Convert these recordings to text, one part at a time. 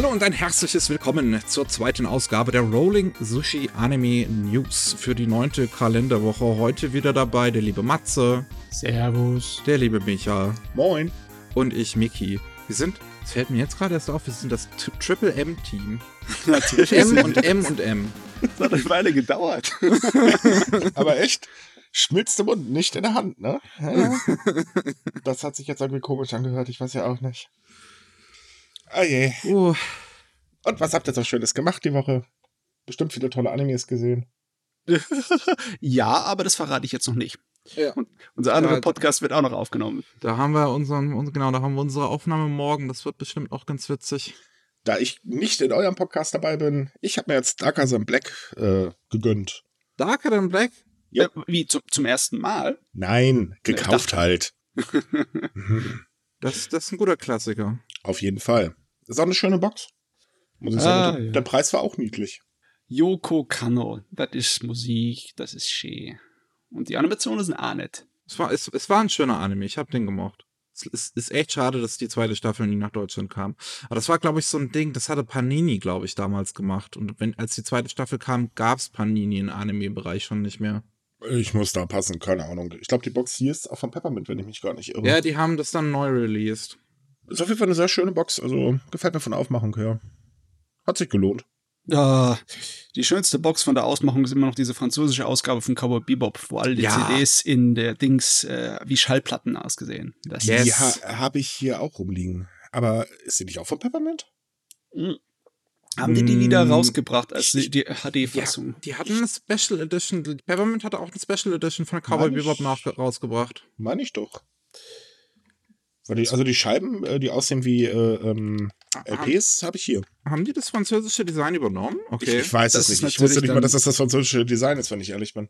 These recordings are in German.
Hallo und ein herzliches Willkommen zur zweiten Ausgabe der Rolling Sushi Anime News für die neunte Kalenderwoche. Heute wieder dabei der liebe Matze. Servus. Der liebe Micha. Moin. Und ich, Miki. Wir sind, es fällt mir jetzt gerade erst auf, wir sind das T Triple M-Team. Natürlich. M und M und M. Das hat eine Weile gedauert. Aber echt, schmilzt im Mund, nicht in der Hand, ne? Ja. Das hat sich jetzt irgendwie komisch angehört, ich weiß ja auch nicht. Ah je. Oh, Und was habt ihr so Schönes gemacht die Woche? Bestimmt viele tolle Animes gesehen. Ja, aber das verrate ich jetzt noch nicht. Ja. Und unser anderer Ja, Podcast wird auch noch aufgenommen. da haben wir unseren, uns- genau, da haben wir unsere Aufnahme morgen. Das wird bestimmt auch ganz witzig. Da ich nicht in eurem Podcast dabei bin, ich habe mir jetzt Darker Than Black äh, gegönnt. Darker Than Black? Ja. Äh, wie, zum, zum ersten Mal? Nein, gekauft halt. Das, das ist ein guter Klassiker. Auf jeden Fall. Ist auch eine schöne Box. Muss ich Ah, sagen. Der- ja. Der Preis war auch niedlich. Yoko Kano. Das ist Musik, das ist schön. Und die Animationen sind auch nett. Es war, es, es war ein schöner Anime, ich habe den gemocht. Es ist, ist echt schade, dass die zweite Staffel nie nach Deutschland kam. Aber das war, glaube ich, so ein Ding, das hatte Panini, glaube ich, damals gemacht. Und wenn, als die zweite Staffel kam, gab's Panini im Anime-Bereich schon nicht mehr. Ich muss da passen, keine Ahnung. Ich glaube, die Box hier ist auch von Peppermint, wenn ich mich gar nicht irre. Ja, die haben das dann neu released. Ist auf jeden Fall eine sehr schöne Box. Also gefällt mir von der Aufmachung her. Hat sich gelohnt. Ah, die schönste Box von der Ausmachung ist immer noch diese französische Ausgabe von Cowboy Bebop, wo alle die Ja. CDs in der Dings äh, wie Schallplatten ausgesehen. Das Yes. Die ha habe ich hier auch rumliegen. Aber ist sie nicht auch von Peppermint? Mm. Haben die die wieder Mm. rausgebracht als die, die HD-Fassung? Die hatten eine Special Edition. Peppermint hatte auch eine Special Edition von Cowboy ich- Bebop nach, rausgebracht. Meine ich doch. Also die Scheiben, äh, die aussehen wie äh, ähm, LPs, habe ich hier. Haben die das französische Design übernommen? Okay. Ich, ich weiß Das es nicht. Ich wusste nicht mal, dass das das französische Design ist, wenn ich ehrlich bin.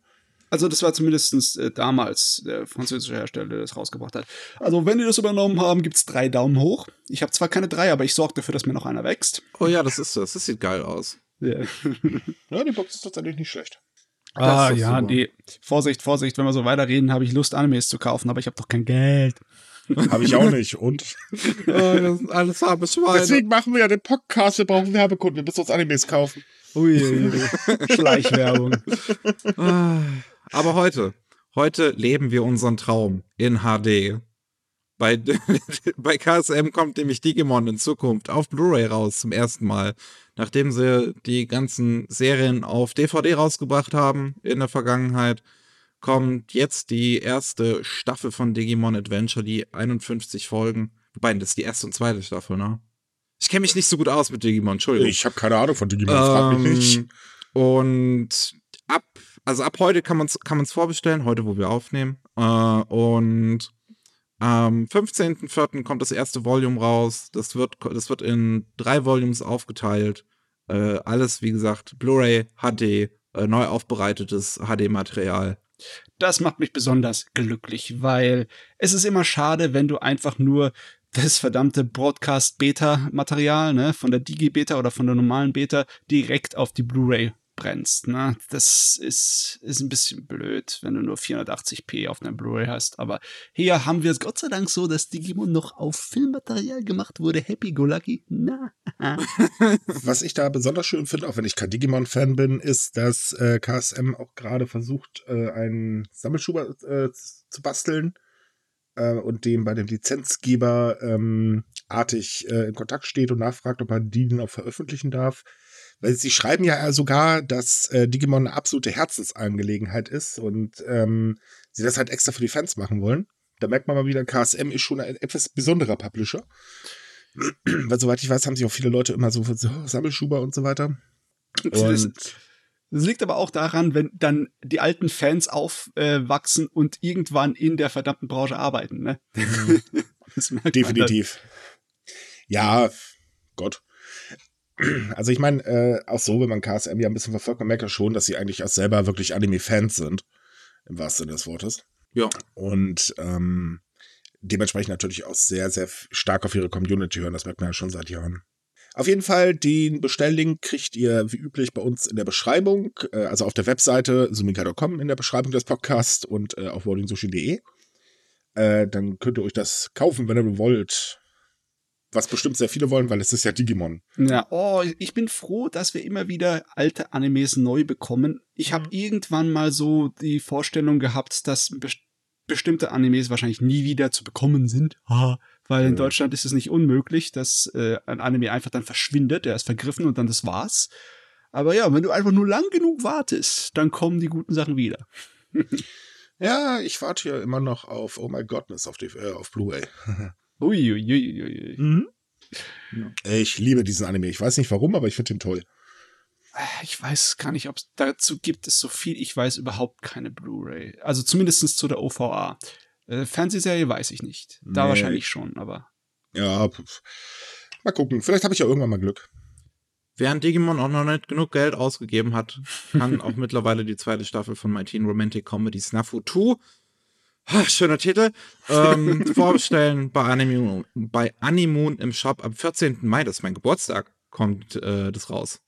Also das war zumindest äh, damals der französische Hersteller, der das rausgebracht hat. Also wenn die das übernommen haben, gibt's drei Daumen hoch. Ich habe zwar keine drei, aber ich sorge dafür, dass mir noch einer wächst. oh ja, das ist das. Das sieht geil aus. Ja. Ja, die Box ist tatsächlich nicht schlecht. Ah Das ist ja, super. die Vorsicht, Vorsicht, wenn wir so weiterreden, habe ich Lust, Animes zu kaufen, aber ich habe doch kein Geld. Habe ich auch nicht. Und oh, das sind alles arme Schweine. deswegen machen wir ja den Podcast. Wir brauchen Werbekunden. Wir müssen uns Animes kaufen. Ui, Schleichwerbung. Ah, Aber heute, heute leben wir unseren Traum in HD. Bei, bei KSM kommt nämlich Digimon in Zukunft auf Blu-ray raus zum ersten Mal. Nachdem sie die ganzen Serien auf DVD rausgebracht haben in der Vergangenheit, kommt jetzt die erste Staffel von Digimon Adventure, die 51 Folgen. Wobei, das ist die erste und zweite Staffel, ne? Ich kenne mich nicht so gut aus mit Digimon, Entschuldigung. Ich habe keine Ahnung von Digimon. Frag mich nicht. Ähm, Und ab, also ab heute kann man es kann man's vorbestellen, heute, wo wir aufnehmen. Äh, und am 15.04. kommt das erste Volume raus. Das wird, das wird in drei Volumes aufgeteilt. Äh, alles, wie gesagt, Blu-ray, HD, äh, neu aufbereitetes HD-Material. Das macht mich besonders glücklich, weil es ist immer schade, wenn du einfach nur das verdammte Broadcast-Beta-Material, ne, von der Digi-Beta oder von der normalen Beta direkt auf die Blu-ray brennst, ne. Das ist, ist ein bisschen blöd, wenn du nur 480p auf einer Blu-ray hast. Aber hier haben wir es Gott sei Dank so, dass Digimon noch auf Filmmaterial gemacht wurde. Happy go lucky. Na. Was ich da besonders schön finde, auch wenn ich kein Digimon-Fan bin, ist, dass äh, KSM auch gerade versucht, äh, einen Sammelschuber äh, zu basteln äh, und dem bei dem Lizenzgeber ähm, artig äh, in Kontakt steht und nachfragt, ob er die denn auch veröffentlichen darf. Weil sie schreiben ja sogar, dass äh, Digimon eine absolute Herzensangelegenheit ist und ähm, sie das halt extra für die Fans machen wollen. Da merkt man mal wieder, KSM ist schon ein etwas besonderer Publisher. Weil soweit ich weiß, haben sich auch viele Leute immer so, so Sammelschuber und so weiter. Das, Und das liegt aber auch daran, wenn dann die alten Fans aufwachsen und irgendwann in der verdammten Branche arbeiten. Ne? Man definitiv. Ja, Gott. Also ich meine, äh, auch so, wenn man KSM ja ein bisschen verfolgt, man merkt ja schon, dass sie eigentlich auch selber wirklich Anime-Fans sind. Im wahrsten Sinne des Wortes. Ja. Und ähm, dementsprechend natürlich auch sehr, sehr stark auf ihre Community hören. Das merkt man ja schon seit Jahren. Auf jeden Fall, den Bestelllink kriegt ihr wie üblich bei uns in der Beschreibung, äh, also auf der Webseite sumika.com in der Beschreibung des Podcasts und äh, auf rollingsushi.de. Äh, dann könnt ihr euch das kaufen, wenn ihr wollt. Was bestimmt sehr viele wollen, weil es ist ja Digimon. Ja, oh, ich bin froh, dass wir immer wieder alte Animes neu bekommen. Ich habe irgendwann mal so die Vorstellung gehabt, dass be bestimmte Animes wahrscheinlich nie wieder zu bekommen sind. Weil in Mhm. Deutschland ist es nicht unmöglich, dass äh, ein Anime einfach dann verschwindet, der ist vergriffen und dann das war's. Aber ja, wenn du einfach nur lang genug wartest, dann kommen die guten Sachen wieder. Ja, ich warte ja immer noch auf Oh My Godness auf, die, äh, auf Blu-ray. Uiuiuiui. Mhm. Ich liebe diesen Anime. Ich weiß nicht warum, aber ich finde ihn toll. Ich weiß gar nicht, ob es dazu gibt es so viel. Ich weiß überhaupt keine Blu-ray. Also zumindest zu der OVA. Äh, Fernsehserie weiß ich nicht. Da Nee. wahrscheinlich schon, aber. Ja, pf. mal gucken. Vielleicht habe ich ja irgendwann mal Glück. Während Digimon auch noch nicht genug Geld ausgegeben hat, kann auch mittlerweile die zweite Staffel von My Teen Romantic Comedy Snafu 2, ah, schöner Titel, ähm, vorbestellen bei Animoon, bei Animoon im Shop am 14. Mai, das ist mein Geburtstag, kommt äh, das raus.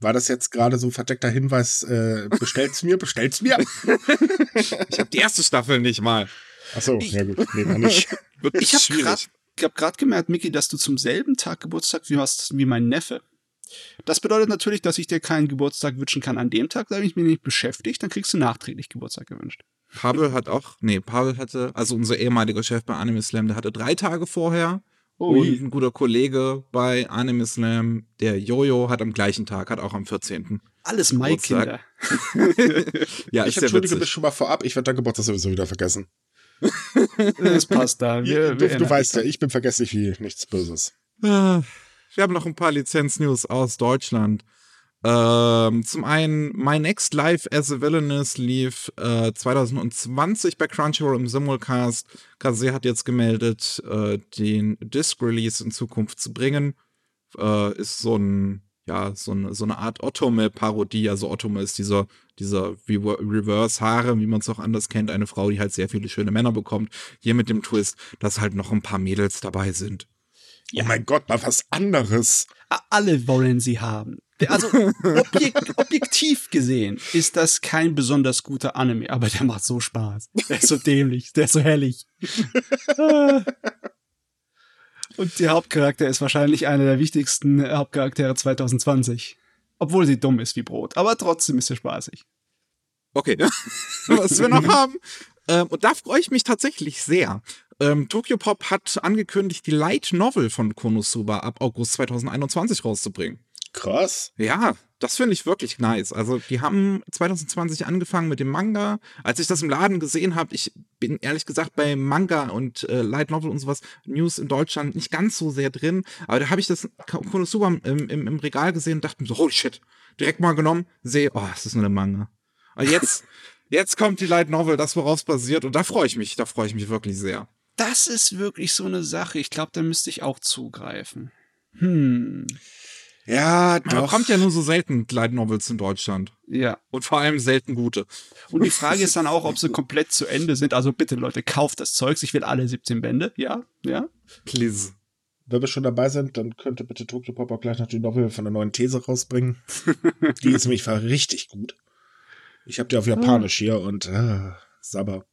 War das jetzt gerade so ein verdeckter Hinweis, äh, bestellt's mir, bestellt's mir? Ich habe die erste Staffel nicht mal. Achso, ja gut, nee, dann nicht. Wird Ich habe gerade hab grad gemerkt, Micky, dass du zum selben Tag Geburtstag wie hast wie mein Neffe. Das bedeutet natürlich, dass ich dir keinen Geburtstag wünschen kann an dem Tag, da bin ich mich nicht beschäftigt, dann kriegst du nachträglich Geburtstag gewünscht. Pavel hat auch, nee, Pavel hatte, also unser ehemaliger Chef bei Anime Slam, der hatte drei Tage vorher. und Ui. ein guter Kollege bei Anime Slam, der Jojo, hat am gleichen Tag, hat auch am 14. Alles Mai-Kinder. Ja, Ich entschuldige mich schon mal vorab, ich werde dein Geburtstag sowieso wieder vergessen. Das passt da. Wir, du du weißt ja, ich bin vergesslich wie nichts Böses. Ah, Wir haben noch ein paar Lizenz-News aus Deutschland. Ähm, zum einen, My Next Life as a Villainous lief äh, 2020 bei Crunchyroll im Simulcast. Kase hat jetzt gemeldet, äh, den Disc-Release in Zukunft zu bringen. Äh, ist so ein, ja, so eine, so eine Art Otome-Parodie. Also Otome ist dieser, dieser Rever- Reverse-Haare, wie man es auch anders kennt. Eine Frau, die halt sehr viele schöne Männer bekommt. Hier mit dem Twist, dass halt noch ein paar Mädels dabei sind. Oh mein Gott, mal was anderes. Alle wollen sie haben. Also objek objektiv gesehen ist das kein besonders guter Anime, aber der macht so Spaß. Der ist so dämlich, der ist so herrlich. Und der Hauptcharakter ist wahrscheinlich einer der wichtigsten Hauptcharaktere 2020. Obwohl sie dumm ist wie Brot, aber trotzdem ist er spaßig. Okay, was wir noch haben. Ähm, und da freue ich mich tatsächlich sehr. Ähm, Tokyo Pop hat angekündigt, die Light Novel von Konosuba ab August 2021 rauszubringen. Krass. Ja, das finde ich wirklich nice. Also, die haben 2020 angefangen mit dem Manga. Als ich das im Laden gesehen habe, ich bin ehrlich gesagt bei Manga und äh, Light Novel und sowas, News in Deutschland nicht ganz so sehr drin. Aber da habe ich das Konosuba im, im, im Regal gesehen und dachte mir so, holy shit, direkt mal genommen, sehe, oh, es ist nur eine Manga. Und jetzt, jetzt kommt die Light Novel, das woraus basiert und da freue ich mich, da freue ich mich wirklich sehr. Das ist wirklich so eine Sache. Ich glaube, da müsste ich auch zugreifen. Hm. Ja, doch. kommt ja nur so selten Light Novels in Deutschland. Ja. Und vor allem selten gute. Und die Frage ist dann auch, ob sie komplett zu Ende sind. Also bitte, Leute, kauft das Zeugs. Ich will alle 17 Bände. Ja, ja. Please. Wenn wir schon dabei sind, dann könnte bitte Tokyo Pop auch gleich noch die Novel von der neuen These rausbringen. die ist nämlich richtig gut. Ich habe die auf Japanisch hier und äh, Sabber.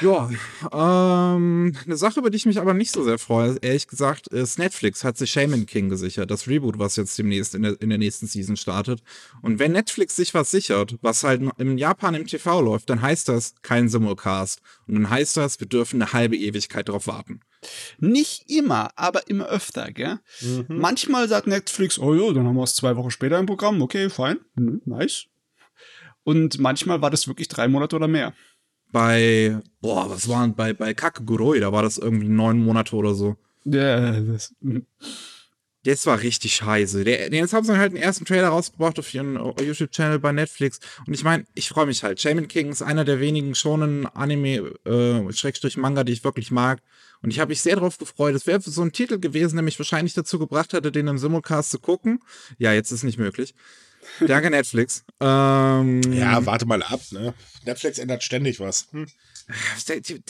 Ja, ähm, eine Sache, über die ich mich aber nicht so sehr freue, ehrlich gesagt, ist Netflix hat sich Shaman King gesichert, das Reboot, was jetzt demnächst in der, in der nächsten Season startet. Und wenn Netflix sich was sichert, was halt in Japan im TV läuft, dann heißt das kein Simulcast. Und dann heißt das, wir dürfen eine halbe Ewigkeit drauf warten. Nicht immer, aber immer öfter, gell? Manchmal sagt Netflix, oh ja, dann haben wir es zwei Wochen später im Programm. Okay, fein. Hm, nice. Und manchmal war das wirklich drei Monate oder mehr. Bei, boah, was war denn bei, bei Kakeguroi, da war das irgendwie neun Monate oder so. Ja, das. Das war richtig scheiße. Der, jetzt haben sie halt den ersten Trailer rausgebracht auf ihren YouTube-Channel bei Netflix. Und ich meine, ich freue mich halt. Shaman King ist einer der wenigen schonen Anime, äh, Schrägstrich Manga, die ich wirklich mag. Und ich habe mich sehr darauf gefreut. Es wäre so ein Titel gewesen, der mich wahrscheinlich dazu gebracht hätte, den im Simulcast zu gucken. Ja, jetzt ist nicht möglich. Danke, Netflix. Ähm, Ja, warte mal ab, ne? Netflix ändert ständig was. Hm.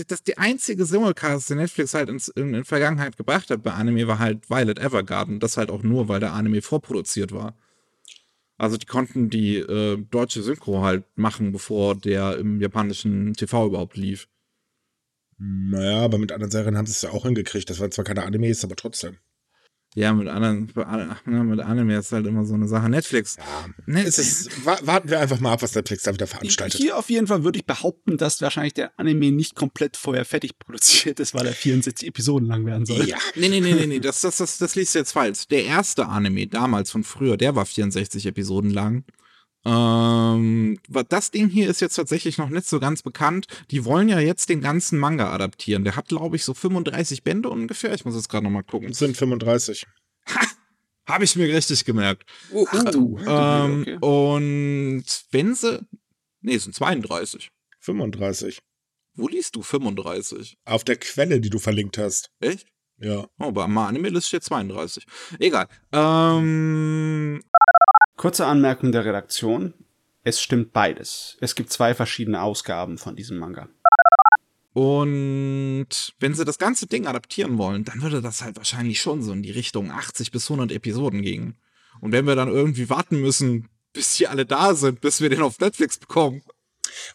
das, die einzige Simulcast, die Netflix halt ins, in, in Vergangenheit gebracht hat bei Anime, war halt Violet Evergarden. Das halt auch nur, weil der Anime vorproduziert war. Also die konnten die äh, deutsche Synchro halt machen, bevor der im japanischen TV überhaupt lief. Naja, aber mit anderen Serien haben sie es ja auch hingekriegt. Das waren zwar keine Animes, aber trotzdem. Ja, mit anderen, mit Anime ist halt immer so eine Sache. Netflix. Ja, Netflix. Ist, warten wir einfach mal ab, was Netflix da wieder veranstaltet. Hier auf jeden Fall würde ich behaupten, dass wahrscheinlich der Anime nicht komplett vorher fertig produziert ist, weil er 74 Episoden lang werden soll. Ja, nee, nee, nee, nee, nee. Das, das, das, das liest jetzt falsch. Der erste Anime damals von früher, der war 64 Episoden lang. Ähm, das Ding hier ist jetzt tatsächlich noch nicht so ganz bekannt. Die wollen ja jetzt den ganzen Manga adaptieren. Der hat, glaube ich, so 35 Bände ungefähr. Ich muss jetzt gerade noch mal gucken. Das sind 35. Ha! Habe ich mir richtig gemerkt. Uh, uh, ähm, okay. Und wenn sie. Nee, es sind 32. 35. Wo liest du 35? Auf der Quelle, die du verlinkt hast. Echt? Ja. Oh, bei Anime steht 32. Egal. Ähm, Kurze Anmerkung der Redaktion. Es stimmt beides. Es gibt zwei verschiedene Ausgaben von diesem Manga. Und wenn sie das ganze Ding adaptieren wollen, dann würde das halt wahrscheinlich schon so in die Richtung 80 bis 100 Episoden gehen. Und wenn wir dann irgendwie warten müssen, bis die alle da sind, bis wir den auf Netflix bekommen.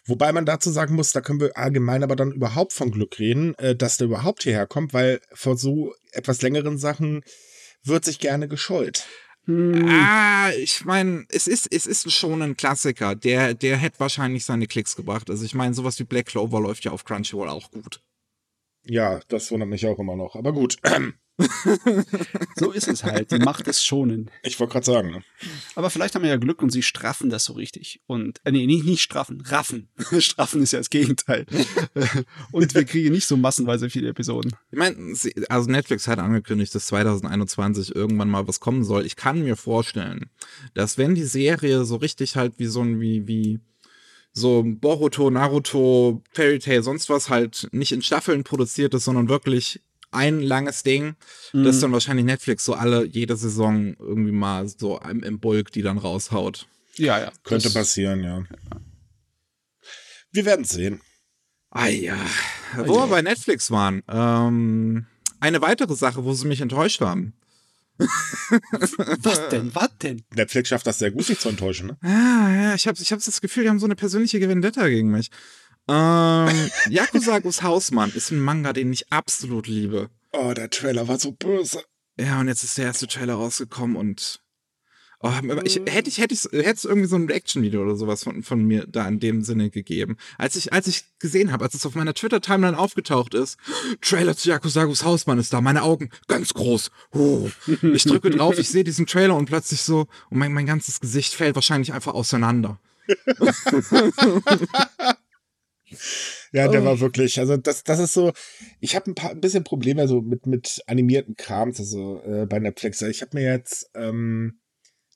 Wobei man dazu sagen muss, da können wir allgemein aber dann überhaupt von Glück reden, äh, dass der überhaupt hierher kommt, weil vor so etwas längeren Sachen wird sich gerne gescheut. Hm. Ah, ich meine, es ist, es ist schon ein Klassiker. Der, der hätte wahrscheinlich seine Klicks gebracht. Also ich meine, sowas wie Black Clover läuft ja auf Crunchyroll auch gut. Ja, das wundert mich auch immer noch. Aber gut. so ist es halt. Die Macht es schonen. Ich wollte gerade sagen. Ne? Aber vielleicht haben wir ja Glück und sie straffen das so richtig. Und, äh, nee, nicht, nicht straffen, raffen. straffen ist ja das Gegenteil. und wir kriegen nicht so massenweise viele Episoden. Ich meine, also Netflix hat angekündigt, dass 2021 irgendwann mal was kommen soll. Ich kann mir vorstellen, dass wenn die Serie so richtig halt wie so ein, wie, wie, so Boruto, Naruto, Fairy Tail, sonst was halt nicht in Staffeln produziert ist, sondern wirklich ein langes Ding, mhm. das dann wahrscheinlich Netflix so alle, jede Saison irgendwie mal so im, im Bulk die dann raushaut. Ja, ja. Könnte passieren, ja. Wir werden sehen. Ah ja. Wo wir bei Netflix waren. Ähm, eine weitere Sache, wo sie mich enttäuscht haben. was denn? Was denn? Netflix schafft das sehr gut, sich zu enttäuschen, ne? Ah, ja, ich habe ich hab das Gefühl, die haben so eine persönliche Vendetta gegen mich. Ähm, Yakuzagus Hausmann ist ein Manga, den ich absolut liebe. Oh, der Trailer war so böse. Ja, und jetzt ist der erste Trailer rausgekommen und oh, ich, hätte ich hätte ich hätte es irgendwie so ein Reaction-Video oder sowas von, von mir da in dem Sinne gegeben. Als ich als ich gesehen habe, als es auf meiner Twitter-Timeline aufgetaucht ist, Trailer zu Yakuzagus Hausmann ist da, meine Augen ganz groß. Oh. Ich drücke drauf, ich sehe diesen Trailer und plötzlich so und mein, mein ganzes Gesicht fällt wahrscheinlich einfach auseinander. Ja, der oh. war wirklich, also das, das ist so, ich habe ein paar ein bisschen Probleme so mit, mit animierten Krams, also äh, bei Netflix. Ich habe mir jetzt, ähm,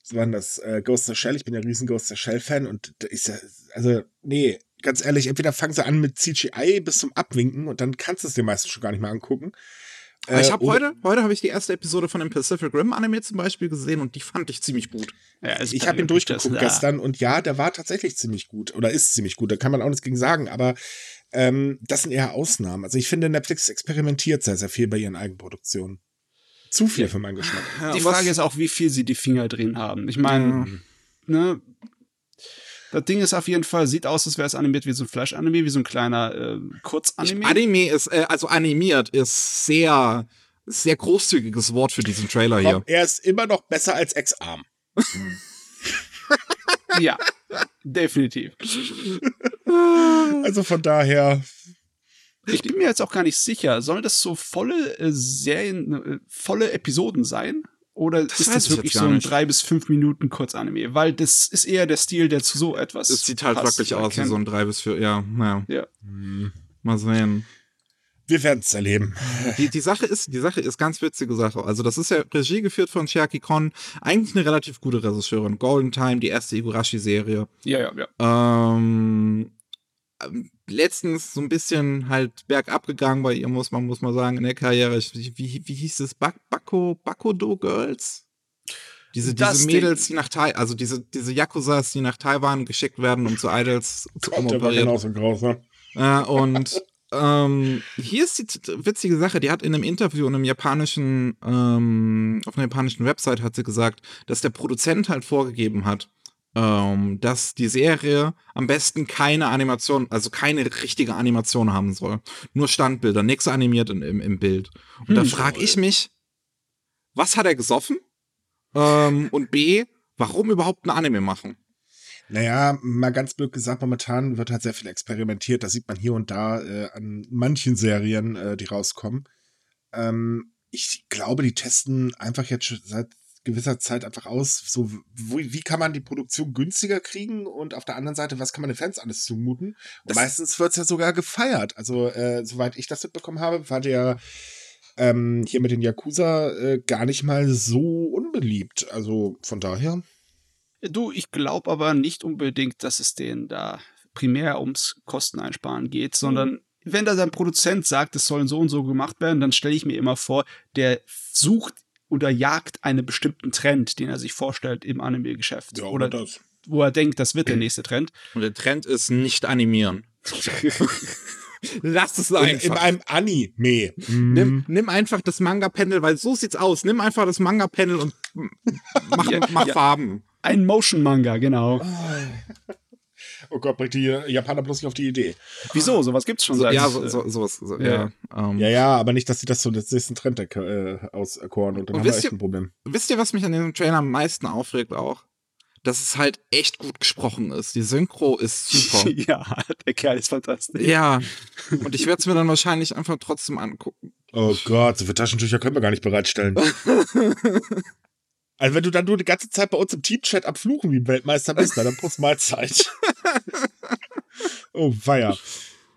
was war denn das, äh, Ghost of Shell, ich bin ja riesen Ghost of Shell-Fan und da ist ja, also, nee, ganz ehrlich, entweder fangen sie an mit CGI bis zum Abwinken und dann kannst du es dir meistens schon gar nicht mehr angucken. Äh, ich habe heute, heute habe ich die erste Episode von dem Pacific Rim Anime zum Beispiel gesehen und die fand ich ziemlich gut. Ja, ich habe ihn durchgeguckt gestern und ja, der war tatsächlich ziemlich gut oder ist ziemlich gut. Da kann man auch nichts gegen sagen, aber ähm, das sind eher Ausnahmen. Also ich finde, Netflix experimentiert sehr, sehr viel bei ihren Eigenproduktionen. Zu viel ja. für meinen Geschmack. Die Frage ist auch, wie viel sie die Finger drin haben. Ich meine, mhm. ne, das Ding ist auf jeden Fall, sieht aus, als wäre es animiert wie so ein Flash-Anime, wie so ein kleiner äh, Kurzanime. Anime ist, äh, also animiert ist sehr, sehr großzügiges Wort für diesen Trailer hier. Komm, er ist immer noch besser als Ex-Arm. ja, definitiv. Also von daher. Ich bin mir jetzt auch gar nicht sicher. Soll das so volle äh, Serien, äh, volle Episoden sein? Oder das ist das wirklich so ein drei bis fünf Minuten Kurzanime? Weil das ist eher der Stil, der zu so etwas. Es sieht halt wirklich aus wie so ein drei bis vier, ja, naja. Ja. Hm. Mal sehen. Wir werden es erleben. Die, die Sache ist, die Sache ist ganz witzige Sache. Also, das ist ja Regie geführt von Chiaki Kon. Eigentlich eine relativ gute Regisseurin. Golden Time, die erste Igurashi-Serie. Ja, ja, ja. Ähm, letztens so ein bisschen halt bergab gegangen bei ihr, muss man, muss man sagen, in der Karriere. Wie, wie, hieß es? Bak Bako, Bakodo Girls? Diese, diese Mädels, die nach Taiwan, also diese, diese Yakuzas, die nach Taiwan geschickt werden, um zu Idols zu kommen. Der war genauso grausam. Äh, und ähm, hier ist die witzige Sache, die hat in einem Interview in einem japanischen, ähm, auf einer japanischen Website hat sie gesagt, dass der Produzent halt vorgegeben hat, ähm, dass die Serie am besten keine Animation, also keine richtige Animation haben soll. Nur Standbilder, nichts animiert in, im, im Bild. Und Hm, da frage ich mich, was hat er gesoffen? Ähm, und B, warum überhaupt ein Anime machen? Naja, mal ganz blöd gesagt, momentan wird halt sehr viel experimentiert. Das sieht man hier und da äh, an manchen Serien, äh, die rauskommen. Ähm, ich glaube, die testen einfach jetzt schon seit gewisser Zeit einfach aus, so wo, wie kann man die Produktion günstiger kriegen und auf der anderen Seite, was kann man den Fans alles zumuten? Meistens wird's ja sogar gefeiert. Also, äh, soweit ich das mitbekommen habe, war der ähm, hier mit den Yakuza äh, gar nicht mal so unbeliebt. Also von daher. Du, ich glaube aber nicht unbedingt, dass es denen da primär ums Kosteneinsparen geht, sondern wenn da dein Produzent sagt, es soll so und so gemacht werden, dann stelle ich mir immer vor, der sucht oder jagt einen bestimmten Trend, den er sich vorstellt im Anime-Geschäft. oder das. wo er denkt, das wird der nächste Trend. Und der Trend ist nicht animieren. Lass es In, einfach. in einem Anime. Nimm, nimm einfach das Manga-Panel, weil so sieht's aus. Nimm einfach das Manga-Panel und mach, Ja, mach ja. Farben. Ein Motion-Manga, genau. Oh Gott, bringt die Japaner bloß nicht auf die Idee. Wieso? Sowas gibt's schon seit. ja, so, so, sowas. So, ja. ja. ähm. Ja, ja, aber nicht, dass sie das so das nächsten Trend äh, auserkoren und dann Und haben wir wisst echt ihr- ein Problem. Wisst ihr, was mich an diesem Trailer am meisten aufregt auch? Dass es halt echt gut gesprochen ist. Die Synchro ist super. ja, der Kerl ist fantastisch. ja. Und ich werde es mir dann wahrscheinlich einfach trotzdem angucken. Oh Gott, so viele Taschentücher können wir gar nicht bereitstellen. also wenn du dann nur die ganze Zeit bei uns im Teamchat am Fluchen wie Weltmeister bist, dann Prost Mahlzeit. oh weia.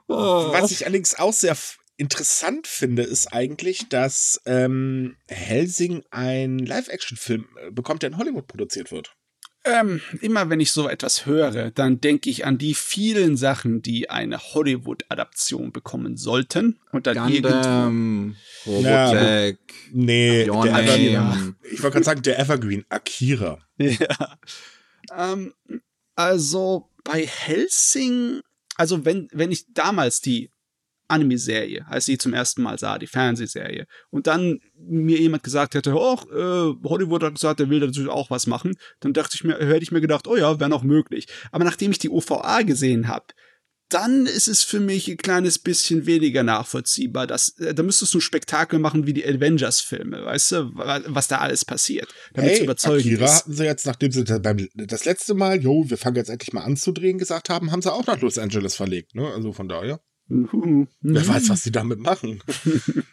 Oh. Was ich allerdings auch sehr interessant finde, ist eigentlich, dass ähm, Helsing ein Live-Action-Film äh, bekommt, der in Hollywood produziert wird. Ähm, immer wenn ich so etwas höre, dann denke ich an die vielen Sachen, die eine Hollywood-Adaption bekommen sollten. Und dann. Gundam, Robotech, Nee, Your der Evergreen. Name. Ich wollte gerade sagen, der Evergreen, Akira. Ja. Ähm, also bei Helsing, also wenn, wenn ich damals die Anime-Serie, als ich sie zum ersten Mal sah, die Fernsehserie, und dann mir jemand gesagt hätte, oh, äh, Hollywood hat gesagt, der will natürlich auch was machen, dann dachte ich mir, hätte ich mir gedacht, oh ja, wäre noch möglich. Aber nachdem ich die OVA gesehen habe, dann ist es für mich ein kleines bisschen weniger nachvollziehbar. Das, äh, da müsstest du ein Spektakel machen wie die Avengers-Filme, weißt du, wa- was da alles passiert. Damit Hey, überzeugend Akira ist. hatten sie jetzt, nachdem sie beim, das letzte Mal, jo, wir fangen jetzt endlich mal an zu drehen, gesagt haben, haben sie auch nach Los Angeles verlegt. Ne? Also von daher. Wer weiß, was sie damit machen.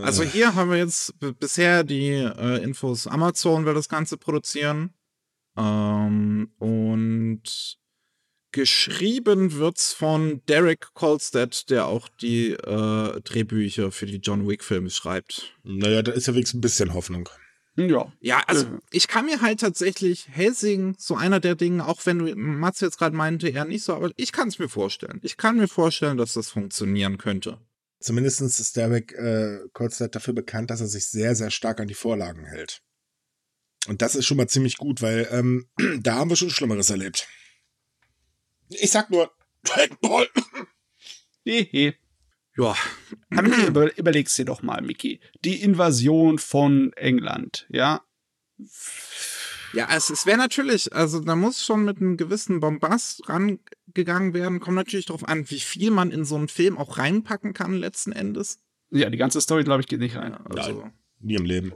Also hier haben wir jetzt bisher die äh, Infos, Amazon will das Ganze produzieren. Ähm, und geschrieben wird's von Derek Kolstad, der auch die äh, Drehbücher für die John Wick-Filme schreibt. naja, da ist ja wenigstens ein bisschen Hoffnung. Ja. Ja, also Ja. ich kann mir halt tatsächlich Helsing, so einer der Dinge, auch wenn du Mats jetzt gerade meinte, eher nicht so, aber ich kann es mir vorstellen. Ich kann mir vorstellen, dass das funktionieren könnte. Zumindest ist Derek äh, Kolstad dafür bekannt, dass er sich sehr, sehr stark an die Vorlagen hält. Und das ist schon mal ziemlich gut, weil ähm, da haben wir schon Schlimmeres erlebt. Ich sag nur, Dragon Ball. Hehe. Ja, Aber nee, über, überleg's dir doch mal, Mickey. Die Invasion von England, ja? Ja, es, es wäre natürlich, also da muss schon mit einem gewissen Bombast rangegangen werden. Kommt natürlich darauf an, wie viel man in so einen Film auch reinpacken kann letzten Endes. Ja, die ganze Story, glaube ich, geht nicht rein. Also, Nie im Leben.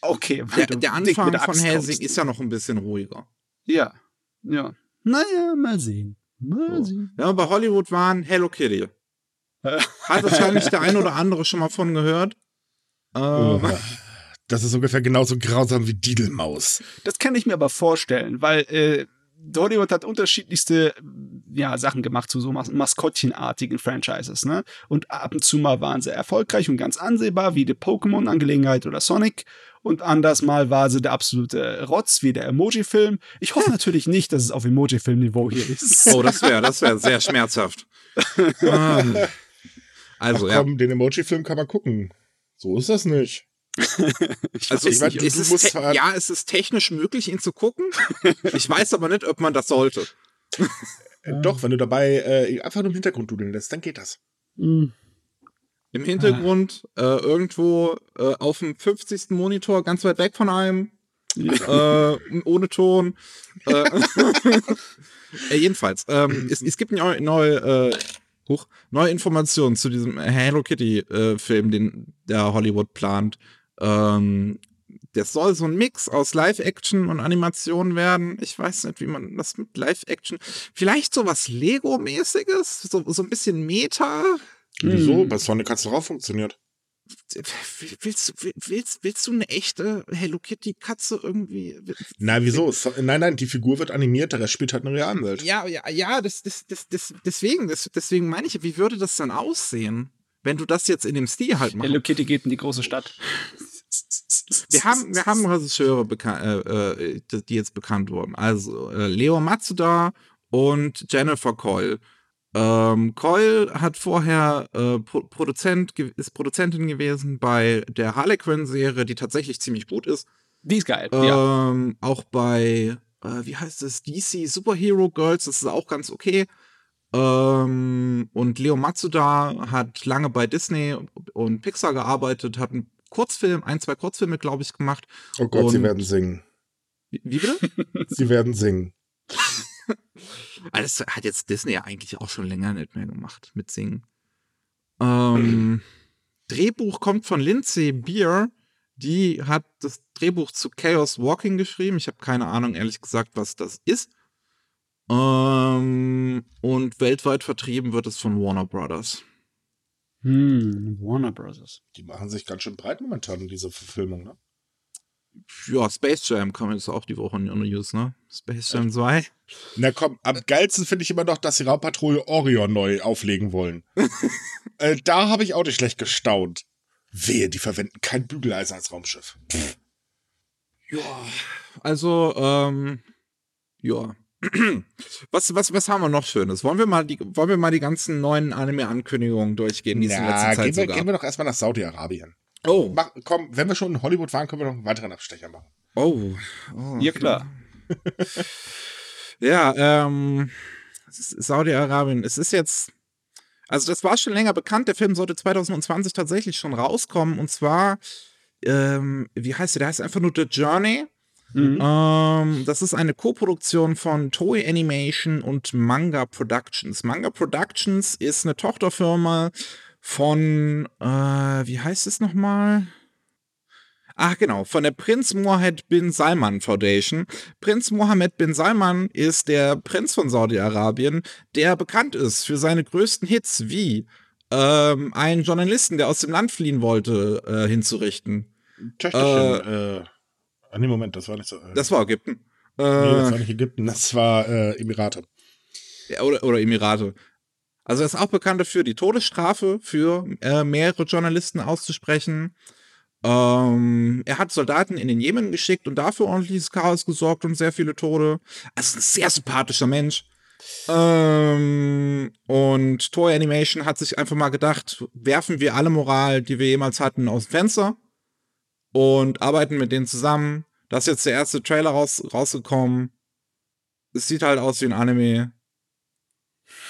Okay, der, du der Anfang der von Helsing ist ja noch ein bisschen ruhiger. Ja, ja. Naja, mal sehen. Mal So. sehen. Wenn wir bei Hollywood waren, Hello Kitty. Hat wahrscheinlich der ein oder andere schon mal von gehört. Ähm, Das ist ungefähr genauso grausam wie Didelmaus. Das kann ich mir aber vorstellen, weil äh, Hollywood hat unterschiedlichste ja, Sachen gemacht zu so Mas Maskottchenartigen Franchises, ne? Und ab und zu mal waren sie erfolgreich und ganz ansehbar, wie die Pokémon-Angelegenheit oder Sonic. Und anders mal war sie der absolute Rotz, wie der Emoji-Film. Ich hoffe natürlich nicht, dass es auf Emoji-Film-Niveau hier ist. oh, das wäre das wär sehr schmerzhaft. Also, Ach ja. komm, den Emoji-Film kann man gucken. So ist das nicht. Also, weiß es, nicht, es du ist musst te- zwar- ja, es ist technisch möglich, ihn zu gucken. Ich weiß aber nicht, ob man das sollte. Äh, Doch, wenn du dabei äh, einfach nur im Hintergrund dudeln lässt, dann geht das. Hm. Im Hintergrund, äh, irgendwo äh, auf dem 50. Monitor, ganz weit weg von einem. äh, ohne Ton. Äh, äh, jedenfalls, ähm, es, es gibt neue, neue, äh, hoch, neue Informationen zu diesem Hello Kitty-Film, den der Hollywood plant. Ähm, das soll so ein Mix aus Live-Action und Animation werden. Ich weiß nicht, wie man das mit Live-Action. Vielleicht so was Lego-mäßiges, so, so ein bisschen Meta. Wieso? Hm. Bei Sonic hat es doch auch funktioniert. Willst, willst, willst du eine echte Hello Kitty Katze irgendwie? Na, wieso? Nein, nein, die Figur wird animiert, der Rest spielt halt in der realen Welt. Ja, ja, ja, das, das, das, das, deswegen, das, deswegen meine ich, wie würde das dann aussehen, wenn du das jetzt in dem Stil halt machst? Hello Kitty geht in die große Stadt. Wir haben, wir haben Regisseure, äh, äh, die jetzt bekannt wurden. Also äh, Leo Matsuda und Jennifer Coyle. Ähm, Coyle hat vorher äh, Pro Produzent, ist Produzentin gewesen bei der Harlequin-Serie, die tatsächlich ziemlich gut ist. Die ist geil, ähm, ja. Auch bei, äh, wie heißt es, DC Superhero Girls, das ist auch ganz okay. Ähm, und Leo Matsuda hat lange bei Disney und Pixar gearbeitet, hat einen Kurzfilm, ein, zwei Kurzfilme, glaube ich, gemacht. Oh Gott, und sie werden singen. Wie, wie bitte? sie werden singen. Das hat jetzt Disney ja eigentlich auch schon länger nicht mehr gemacht mit Singen. Ähm, Drehbuch kommt von Lindsay Beer. Die hat das Drehbuch zu Chaos Walking geschrieben. Ich habe keine Ahnung, ehrlich gesagt, was das ist. Ähm, und weltweit vertrieben wird es von Warner Brothers. Hm, Warner Brothers. Die machen sich ganz schön breit momentan in dieser Verfilmung, ne? Ja, Space Jam kam jetzt auch die Woche in die News, ne? Space Jam 2. Na komm, am geilsten finde ich immer noch, dass die Raumpatrouille Orion neu auflegen wollen. äh, da habe ich auch nicht schlecht gestaunt. Wehe, die verwenden kein Bügeleisen als Raumschiff. Pff. Ja, also, ähm, ja. Was, was, was haben wir noch Schönes? Wollen wir mal die, wollen wir mal die ganzen neuen Anime-Ankündigungen durchgehen, die es in letzter Zeit gehen wir, sogar? gehen wir doch erstmal nach Saudi-Arabien. Oh. Mach, komm, wenn wir schon in Hollywood waren, können wir noch einen weiteren Abstecher machen. Oh. oh ja, klar. ja, ähm, Saudi-Arabien. Es ist jetzt, also das war schon länger bekannt. Der Film sollte 2020 tatsächlich schon rauskommen. Und zwar, ähm, wie heißt der? Der heißt einfach nur The Journey. Mhm. Ähm, das ist eine Koproduktion von Toei Animation und Manga Productions. Manga Productions ist eine Tochterfirma von, äh, wie heißt es nochmal? Ach genau, von der Prinz Mohammed bin Salman Foundation. Prinz Mohammed bin Salman ist der Prinz von Saudi-Arabien, der bekannt ist für seine größten Hits wie ähm, einen Journalisten, der aus dem Land fliehen wollte, äh, hinzurichten. Töchterchen, äh, äh, nee, Moment, das war nicht so. Äh, das war Ägypten. Äh, nee, das war nicht Ägypten, das war äh, Emirate. Ja, oder, oder Emirate. Also er ist auch bekannt dafür, die Todesstrafe für äh, mehrere Journalisten auszusprechen. Ähm, er hat Soldaten in den Jemen geschickt und dafür ordentliches Chaos gesorgt und sehr viele Tode. Also ein sehr sympathischer Mensch. Ähm, und Toy Animation hat sich einfach mal gedacht, werfen wir alle Moral, die wir jemals hatten, aus dem Fenster und arbeiten mit denen zusammen. Da ist jetzt der erste Trailer raus, rausgekommen. Es sieht halt aus wie ein Anime.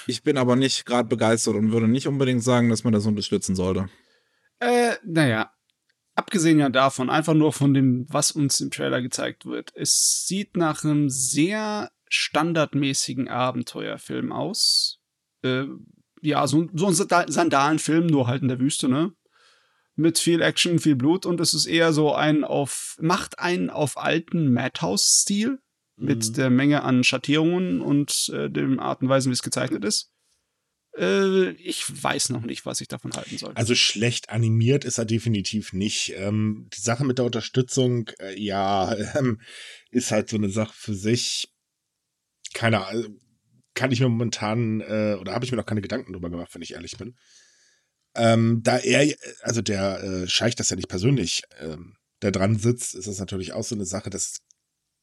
Ich bin aber nicht gerade begeistert und würde nicht unbedingt sagen, dass man das unterstützen sollte. Äh, naja. Abgesehen ja davon, einfach nur von dem, was uns im Trailer gezeigt wird. Es sieht nach einem sehr standardmäßigen Abenteuerfilm aus. Äh, ja, so, so ein Sandalenfilm, nur halt in der Wüste, ne? Mit viel Action, viel Blut und es ist eher so ein auf, macht einen auf alten Madhouse-Stil mit mhm. der Menge an Schattierungen und äh, dem Art und Weise, wie es gezeichnet ist. Äh, ich weiß noch nicht, was ich davon halten soll. Also schlecht animiert ist er definitiv nicht. Ähm, die Sache mit der Unterstützung, äh, ja, ähm, ist halt so eine Sache für sich. Keine Ahnung, kann ich mir momentan, äh, oder habe ich mir noch keine Gedanken drüber gemacht, wenn ich ehrlich bin. Ähm, da er, also der äh, Scheich das ja nicht persönlich ähm, da dran sitzt, ist das natürlich auch so eine Sache, dass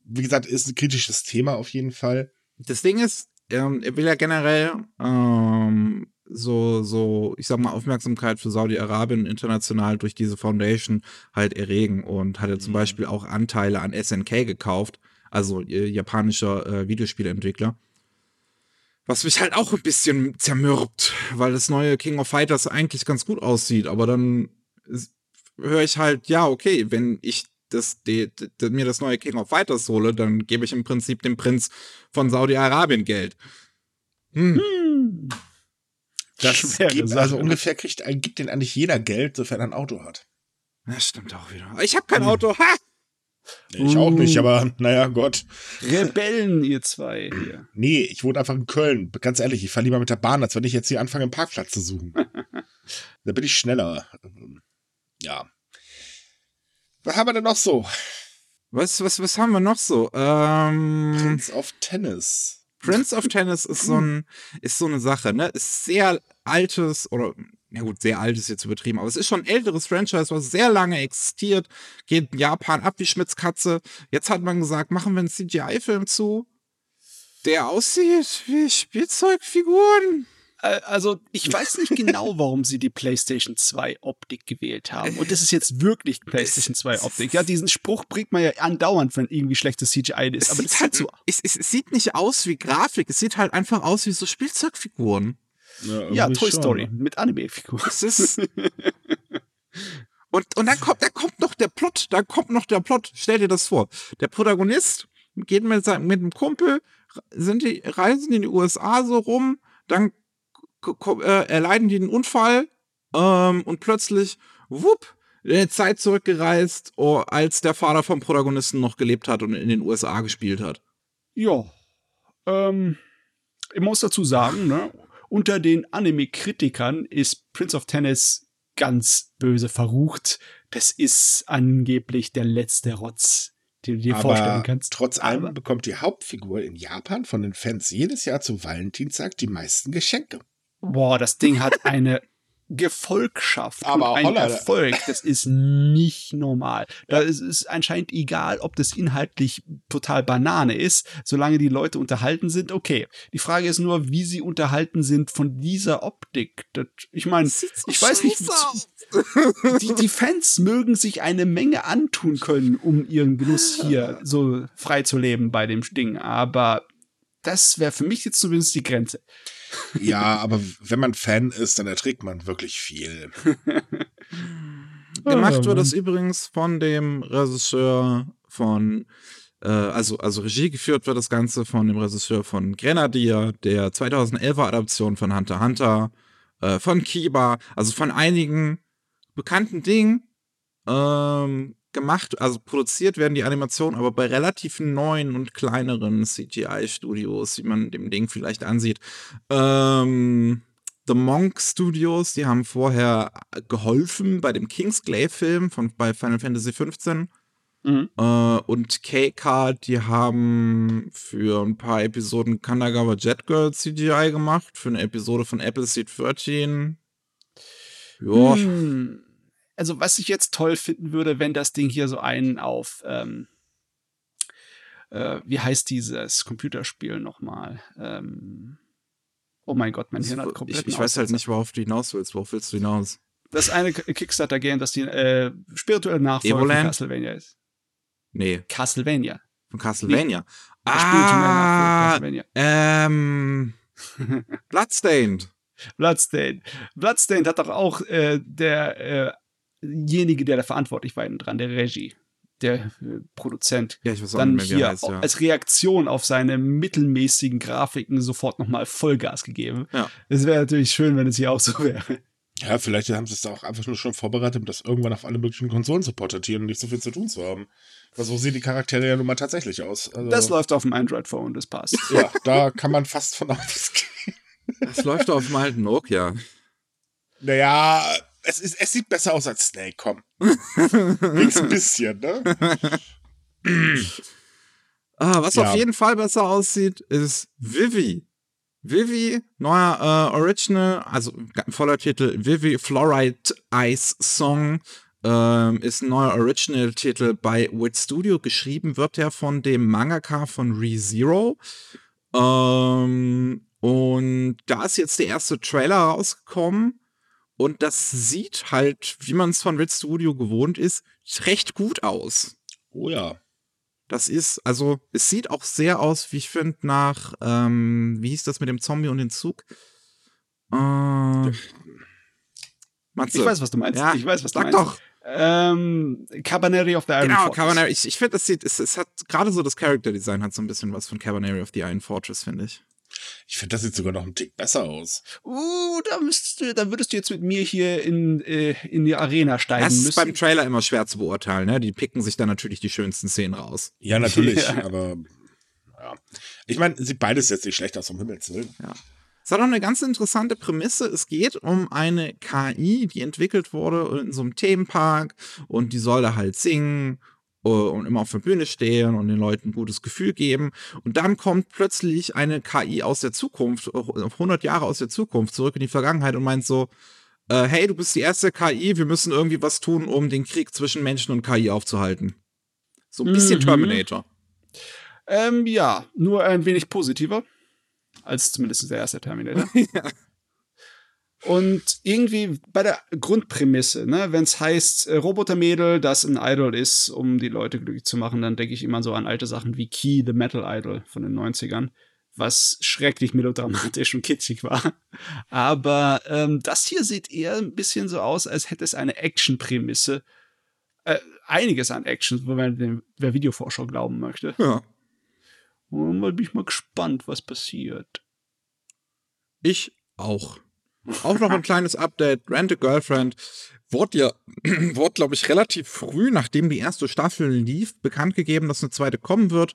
wie gesagt, ist ein kritisches Thema auf jeden Fall. Das Ding ist, ähm, er will ja generell ähm, so, so, ich sag mal, Aufmerksamkeit für Saudi-Arabien international durch diese Foundation halt erregen und hat ja zum mhm. Beispiel auch Anteile an SNK gekauft, also äh, japanischer äh, Videospielentwickler. Was mich halt auch ein bisschen zermürbt, weil das neue King of Fighters eigentlich ganz gut aussieht, aber dann höre ich halt, ja, okay, wenn ich das, die, die, mir das neue King of Fighters hole, dann gebe ich im Prinzip dem Prinz von Saudi-Arabien Geld. Hm. hm. Das gibt, also ungefähr kriegt, gibt den eigentlich jeder Geld, sofern er ein Auto hat. Das stimmt auch wieder. Ich habe kein hm. Auto. Ha! Ich auch nicht, aber naja, Gott. Rebellen, ihr zwei hier. Nee, ich wohne einfach in Köln. Ganz ehrlich, ich fahre lieber mit der Bahn, als wenn ich jetzt hier anfange, einen Parkplatz zu suchen. da bin ich schneller. Ja. Was haben wir denn noch so? Was, was, was haben wir noch so? Ähm, Prince of Tennis. Prince of Tennis ist so, ein, ist so eine Sache, ne? Ist sehr altes oder na ja gut, sehr alt ist jetzt übertrieben, aber es ist schon ein älteres Franchise, was sehr lange existiert, geht in Japan ab wie Schmitz Katze. Jetzt hat man gesagt, machen wir einen CGI-Film zu, der aussieht wie Spielzeugfiguren. Also, ich weiß nicht genau, warum sie die PlayStation 2 Optik gewählt haben. Und das ist jetzt wirklich PlayStation 2 Optik. Ja, diesen Spruch bringt man ja andauernd, wenn irgendwie schlechtes CGI ist. Aber es, halt so. Es, es, sieht nicht aus wie Grafik, es sieht halt einfach aus wie so Spielzeugfiguren. Ja, ja Toy schon. Story mit Anime-Figuren. Das ist. und, und dann kommt, dann kommt noch der Plot, dann kommt noch der Plot. Stell dir das vor. Der Protagonist geht mit, seinem, mit einem Kumpel, sind die, reisen in die USA so rum, dann äh, erleiden die einen Unfall ähm, und plötzlich, wupp, in der Zeit zurückgereist, oh, als der Vater vom Protagonisten noch gelebt hat und in den USA gespielt hat. Ja. Ähm, ich muss dazu sagen, ne, unter den Anime-Kritikern ist Prince of Tennis ganz böse verrucht. Das ist angeblich der letzte Rotz, den du dir Aber vorstellen kannst. Trotz allem bekommt die Hauptfigur in Japan von den Fans jedes Jahr zu Valentinstag die meisten Geschenke. Boah, das Ding hat eine Gefolgschaft aber ein Holla. Erfolg, das ist nicht normal. Da ist es anscheinend egal, ob das inhaltlich total Banane ist, solange die Leute unterhalten sind, okay. Die Frage ist nur, wie sie unterhalten sind von dieser Optik. Das, ich meine, ich weiß nicht, die, die Fans mögen sich eine Menge antun können, um ihren Genuss hier so frei zu leben bei dem Ding, aber das wäre für mich jetzt zumindest die Grenze. Ja, aber wenn man Fan ist, dann erträgt man wirklich viel. Gemacht wird das übrigens von dem Regisseur von, äh, also, also Regie geführt wird das Ganze von dem Regisseur von Grenadier, der 2011er Adaption von Hunter Hunter, äh, von Kiba, also von einigen bekannten Dingen. Ähm, gemacht, also produziert werden die Animationen, aber bei relativ neuen und kleineren CGI-Studios, wie man dem Ding vielleicht ansieht. Ähm, The Monk Studios, die haben vorher geholfen bei dem Kingsglaive-Film von bei Final Fantasy XV. Mhm. Äh, und KK, die haben für ein paar Episoden Kanagawa Jet Girl CGI gemacht, für eine Episode von Appleseed 13. Ja. Mhm also was ich jetzt toll finden würde, wenn das Ding hier so einen auf, ähm, äh, wie heißt dieses Computerspiel nochmal? Ähm, oh mein Gott, mein Hirn hat komplett. Ich, ich weiß halt nicht, worauf du hinaus willst. Worauf willst du hinaus? Das eine Kickstarter-Game, das die äh, spirituelle Nachfolger Evoland? von Castlevania ist. Nee. Castlevania. Von Castlevania. Nee. Ah, Castlevania. ähm, Bloodstained. Bloodstained. Bloodstained hat doch auch äh, der äh, derjenige, der da verantwortlich war dran, der Regie, der äh, Produzent, ja, ich weiß dann mehr, hier heißt, ja. als Reaktion auf seine mittelmäßigen Grafiken sofort nochmal Vollgas gegeben. Ja. Es wäre natürlich schön, wenn es hier auch so wäre. Ja, vielleicht haben sie es auch einfach nur schon vorbereitet, um das irgendwann auf alle möglichen Konsolen zu portatieren und nicht so viel zu tun zu haben. Weil so sehen die Charaktere ja nun mal tatsächlich aus. Also, das läuft auf dem Android-Phone, das passt. Ja, da kann man fast von ausgehen. Das läuft auf dem alten Nokia. Naja, es, ist, es sieht besser aus als Snake, komm. Wenigstens ein bisschen, ne? ah, was ja. auf jeden Fall besser aussieht, ist Vivi. Vivi, neuer äh, Original, also voller Titel Vivi Fluoride Ice Song. Ähm, ist ein neuer Original-Titel bei Wit Studio. Geschrieben wird er von dem Mangaka von ReZero. Ähm, und da ist jetzt der erste Trailer rausgekommen. Und das sieht halt, wie man es von Red Studio gewohnt ist, recht gut aus. Oh ja. Das ist, also, es sieht auch sehr aus, wie ich finde, nach, ähm, wie hieß das mit dem Zombie und dem Zug? Äh, Matze. Ich weiß, was du meinst. Ja, ich weiß, was du sag meinst. doch. Ähm, Cabaneri of the Iron Genau, Fortress. Cabaneri. Ich, ich finde, es sieht, es, es hat gerade so das Character Design hat so ein bisschen was von Cabaneri of the Iron Fortress, finde ich. Ich finde, das sieht sogar noch einen Tick besser aus. Uh, da müsstest du, da würdest du jetzt mit mir hier in, äh, in die Arena steigen Das ist müssen. beim Trailer immer schwer zu beurteilen, ne? Die picken sich dann natürlich die schönsten Szenen raus. Ja, natürlich, Ja. aber ja. Ich meine, sieht beides jetzt nicht schlecht aus, um Himmels Willen. Es hat auch eine ganz interessante Prämisse. Es geht um eine KI, die entwickelt wurde in so einem Themenpark und die soll da halt singen und immer auf der Bühne stehen und den Leuten ein gutes Gefühl geben. Und dann kommt plötzlich eine KI aus der Zukunft, äh, 100 Jahre aus der Zukunft, zurück in die Vergangenheit und meint so, äh, hey, du bist die erste KI, wir müssen irgendwie was tun, um den Krieg zwischen Menschen und KI aufzuhalten. So ein bisschen Mhm. Terminator. Ähm, ja, nur ein wenig positiver. Als zumindest der erste Terminator. Und irgendwie bei der Grundprämisse, ne, wenn es heißt, äh, Robotermädel, das ein Idol ist, um die Leute glücklich zu machen, dann denke ich immer so an alte Sachen wie Key, the Metal Idol von den 90ern, was schrecklich melodramatisch und kitschig war. Aber ähm, das hier sieht eher ein bisschen so aus, als hätte es eine Action-Prämisse. Äh, einiges an Action, wenn man dem der Videovorschau glauben möchte. Ja. Und mal bin ich mal gespannt, was passiert. Ich auch. Auch noch ein kleines Update. Rent a Girlfriend wurde ja, wurde, glaube ich, relativ früh, nachdem die erste Staffel lief, bekannt gegeben, dass eine zweite kommen wird.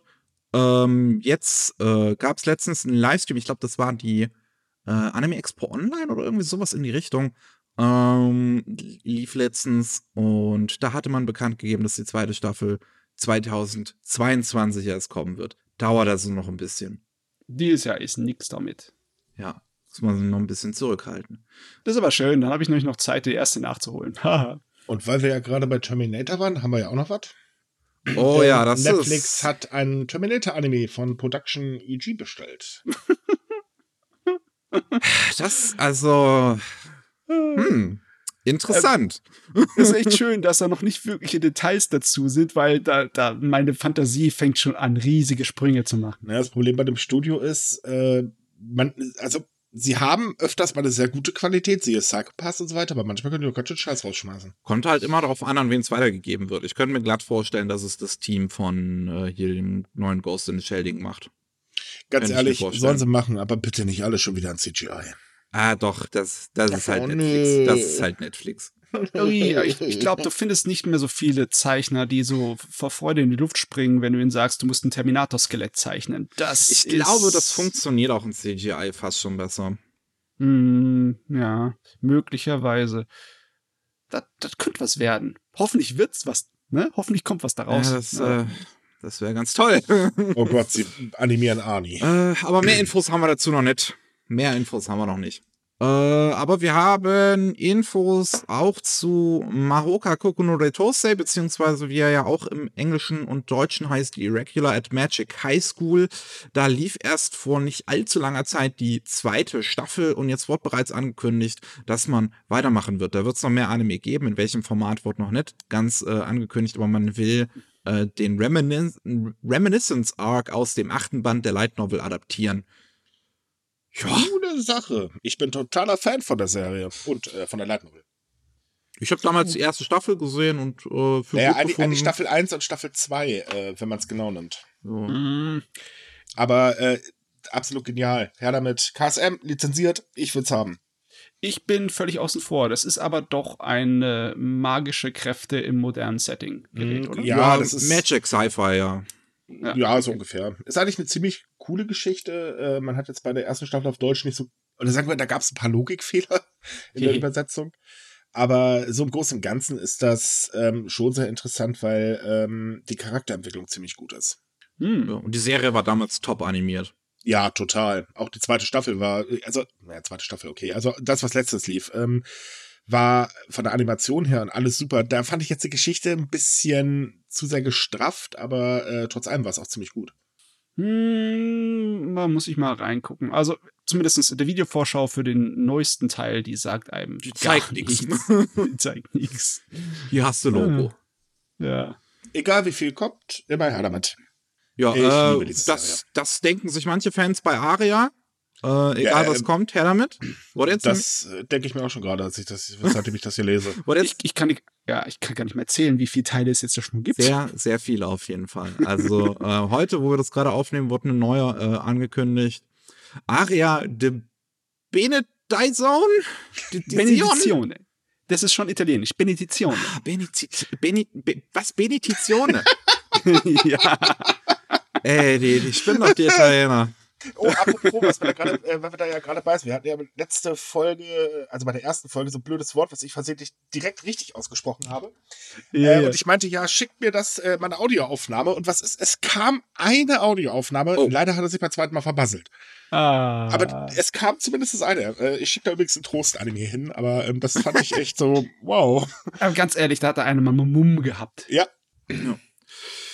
Ähm, jetzt äh, gab es letztens einen Livestream, ich glaube, das war die äh, Anime Expo Online oder irgendwie sowas in die Richtung. Ähm, lief letztens und da hatte man bekannt gegeben, dass die zweite Staffel 2022 erst kommen wird. Dauert also noch ein bisschen. Dieses Jahr ist nix damit. Ja, muss man noch ein bisschen zurückhalten. Das ist aber schön, dann habe ich nämlich noch Zeit, die erste nachzuholen. Und weil wir ja gerade bei Terminator waren, haben wir ja auch noch was. Oh ja, das Netflix ist. hat ein Terminator-Anime von Production EG bestellt. Das, also. Hm. Interessant. Das ist echt schön, dass da noch nicht wirkliche Details dazu sind, weil da, da meine Fantasie fängt schon an, riesige Sprünge zu machen. Ja, das Problem bei dem Studio ist, äh, man, also, sie haben öfters mal eine sehr gute Qualität, siehe Psychopass und so weiter, aber manchmal können die auch ganz schön Scheiß rausschmeißen. Kommt halt immer darauf an, an wen es weitergegeben wird. Ich könnte mir glatt vorstellen, dass es das Team von äh, hier dem neuen Ghost in the Shelding macht. Ganz Kann ehrlich, sollen sie machen, aber bitte nicht alles schon wieder an CGI. Ah, doch, das, das ist halt Oh, Netflix. nee. Das ist halt Netflix. Ich ich glaube, du findest nicht mehr so viele Zeichner, die so vor Freude in die Luft springen, wenn du ihnen sagst, du musst ein Terminator-Skelett zeichnen. Das Ich ist, glaube, das funktioniert auch in CGI fast schon besser. Hm, ja, möglicherweise. Das, das könnte was werden. Hoffentlich wird's was, ne? Hoffentlich kommt was daraus. Ja, das äh, das wäre ganz toll. Oh Gott, sie animieren Arnie. Äh, aber mehr Infos haben wir dazu noch nicht. Mehr Infos haben wir noch nicht. Äh, aber wir haben Infos auch zu Mahoka Kokuno Tosei, beziehungsweise wie er ja auch im Englischen und Deutschen heißt, die Irregular at Magic High School. Da lief erst vor nicht allzu langer Zeit die zweite Staffel und jetzt wird bereits angekündigt, dass man weitermachen wird. Da wird es noch mehr Anime geben. In welchem Format wird noch nicht ganz äh, angekündigt, aber man will äh, den Reminis Reminiscence Arc aus dem achten Band der Light Novel adaptieren. Ja, Coole Sache. Ich bin totaler Fan von der Serie und äh, von der Light Novel. ich habe damals die erste Staffel gesehen und äh, für Naja, gut eigentlich, eigentlich Staffel 1 und Staffel 2, äh, wenn man es genau nimmt. So. Hm, Aber äh, absolut genial. Her damit. KSM lizenziert, ich will's haben. Ich bin völlig außen vor. Das ist aber doch eine magische Kräfte im modernen Setting gerät, Mhm, oder? ja. Ja, das ist- Magic Sci-Fi, ja. Ja. Ja, so ungefähr. Ist eigentlich eine ziemlich coole Geschichte. Äh, man hat jetzt bei der ersten Staffel auf Deutsch nicht so. Oder sagen wir, da gab es ein paar Logikfehler in der. Übersetzung. Aber so im Großen und Ganzen ist das ähm, schon sehr interessant, weil ähm, die Charakterentwicklung ziemlich gut ist. Hm. Und die Serie war damals top animiert. Ja, total. Auch die zweite Staffel war, also, naja, zweite Staffel, okay. Also das, was letztes lief, ähm, war von der Animation her und alles super. Da fand ich jetzt die Geschichte ein bisschen zu sehr gestrafft, aber äh, trotz allem war es auch ziemlich gut. Hm, da muss ich mal reingucken. Also zumindest der Videovorschau für den neuesten Teil, die sagt einem Die zeigt nichts. Die zeigt nichts. Hier hast du Logo. Ja. Egal wie viel kommt, immer her damit. Ja, Ich äh, das, das denken sich manche Fans bei Aria. Äh, egal Ja, was ähm, kommt, her damit. Wurde jetzt Das denke ich mir auch schon gerade, als ich das, seitdem ich das hier lese. wurde Ich, ich, kann nicht, ja, ich kann gar nicht mehr erzählen, wie viele Teile es jetzt da schon gibt. sehr, sehr viel auf jeden Fall. Also äh, heute, wo wir das gerade aufnehmen, wurde eine neue äh, angekündigt. Aria de Benedizion? Benedizione. Das ist schon italienisch. Benedizione. Ah, Benedizi Beni Be was? Benedizione? ja. Ey, die, die spinnen doch die Italiener. Oh, apropos, was wir da gerade, äh, weil wir da ja gerade bei sind. Wir hatten ja letzte Folge, also bei der ersten Folge, so ein blödes Wort, was ich versehentlich direkt richtig ausgesprochen habe. ja, äh, ja. Und ich meinte, ja, schickt mir das, äh, meine Audioaufnahme. Und was ist? Es kam eine Audioaufnahme. Oh. Leider hat er sich beim zweiten Mal verbasselt. ah. Aber es kam zumindest eine. Äh, ich schicke da übrigens einen Trost-Anime hin, aber ähm, das fand ich echt so, wow. Aber ganz ehrlich, da hat er eine mal Mumm gehabt. Ja.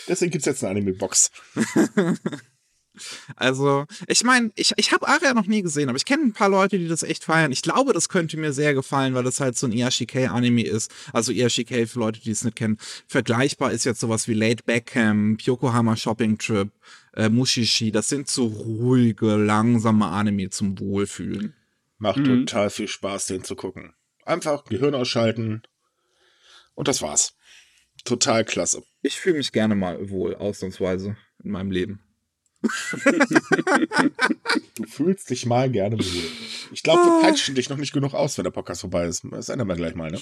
Deswegen gibt's jetzt eine Anime-Box. Also, ich meine, ich, ich habe Aria noch nie gesehen, aber ich kenne ein paar Leute, die das echt feiern. Ich glaube, das könnte mir sehr gefallen, weil das halt so ein Iyashikei-Anime ist. Also Iyashikei, für Leute, die es nicht kennen, vergleichbar ist jetzt sowas wie Late Beckham, Yokohama Shopping Trip, äh, Mushishi. Das sind so ruhige, langsame Anime zum Wohlfühlen. Macht Mhm. total viel Spaß, den zu gucken. Einfach Gehirn ausschalten. Und das war's. Total klasse. Ich fühle mich gerne mal wohl, ausnahmsweise, in meinem Leben. Du fühlst dich mal gerne wohl. Ich glaube, wir peitschen dich noch nicht genug aus, wenn der Podcast vorbei ist. Das ändern wir gleich mal, ne?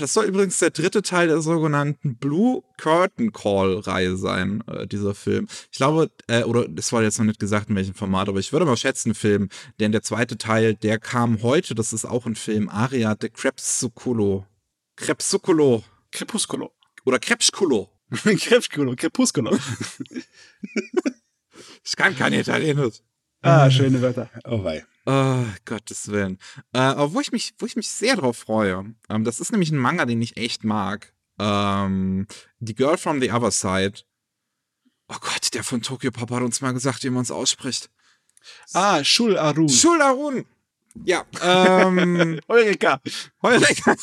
Das soll übrigens der dritte Teil der sogenannten Blue Curtain Call Reihe sein, äh, dieser Film. Ich glaube, äh, oder es war jetzt noch nicht gesagt, in welchem Format, aber ich würde mal schätzen, Film, denn der zweite Teil, der kam heute, das ist auch ein Film, Aria de Crepusculo. Crepusculo. Crepusculo. Oder Crepusculo. Crepusculo. Crepusculo. Ich kann kein Italienisch. ah, schöne Wörter. Oh wei. Oh, Gottes Willen. Äh, aber wo ich mich, wo ich mich sehr drauf freue, ähm, das ist nämlich ein Manga, den ich echt mag. Ähm, The Girl from the Other Side. Oh Gott, der von Tokyo Pop hat uns mal gesagt, wie man es ausspricht. Ah, Shul Arun. Schularun. Ja, ähm, Eureka. Heureka.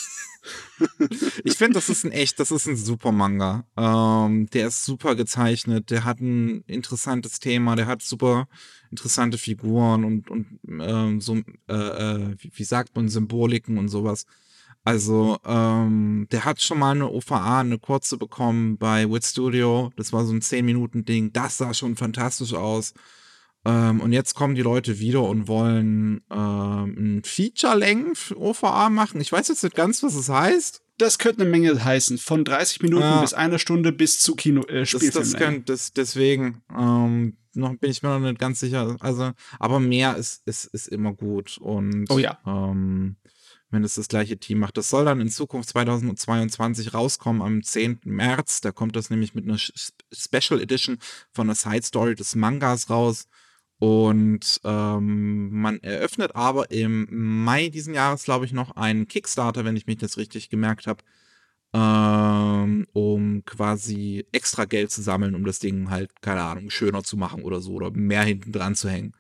ich finde, das ist ein echt, das ist ein super Manga. Ähm, der ist super gezeichnet, der hat ein interessantes Thema, der hat super interessante Figuren und, und ähm, so, äh, äh, wie, wie sagt man, Symboliken und sowas. Also, ähm, der hat schon mal eine OVA, eine kurze bekommen bei Wit Studio. Das war so ein 10-Minuten-Ding. Das sah schon fantastisch aus. Ähm, und jetzt kommen die Leute wieder und wollen ähm, ein Feature-Längen-OVA machen. Ich weiß jetzt nicht ganz, was es heißt. Das könnte eine Menge heißen. Von 30 Minuten Ah. bis einer Stunde bis zu Kino äh, Das, das könnte, das, deswegen ähm, noch bin ich mir noch nicht ganz sicher. Also, aber mehr ist, ist, ist immer gut. Und Oh ja. ähm, wenn es das gleiche Team macht. Das soll dann in Zukunft 2022 rauskommen am 10. März. Da kommt das nämlich mit einer Special Edition von der Side Story des Mangas raus. Und ähm, man eröffnet aber im Mai diesen Jahres, glaube ich, noch einen Kickstarter, wenn ich mich das richtig gemerkt habe, ähm, um quasi extra Geld zu sammeln, um das Ding halt, keine Ahnung, schöner zu machen oder so oder mehr hinten dran zu hängen.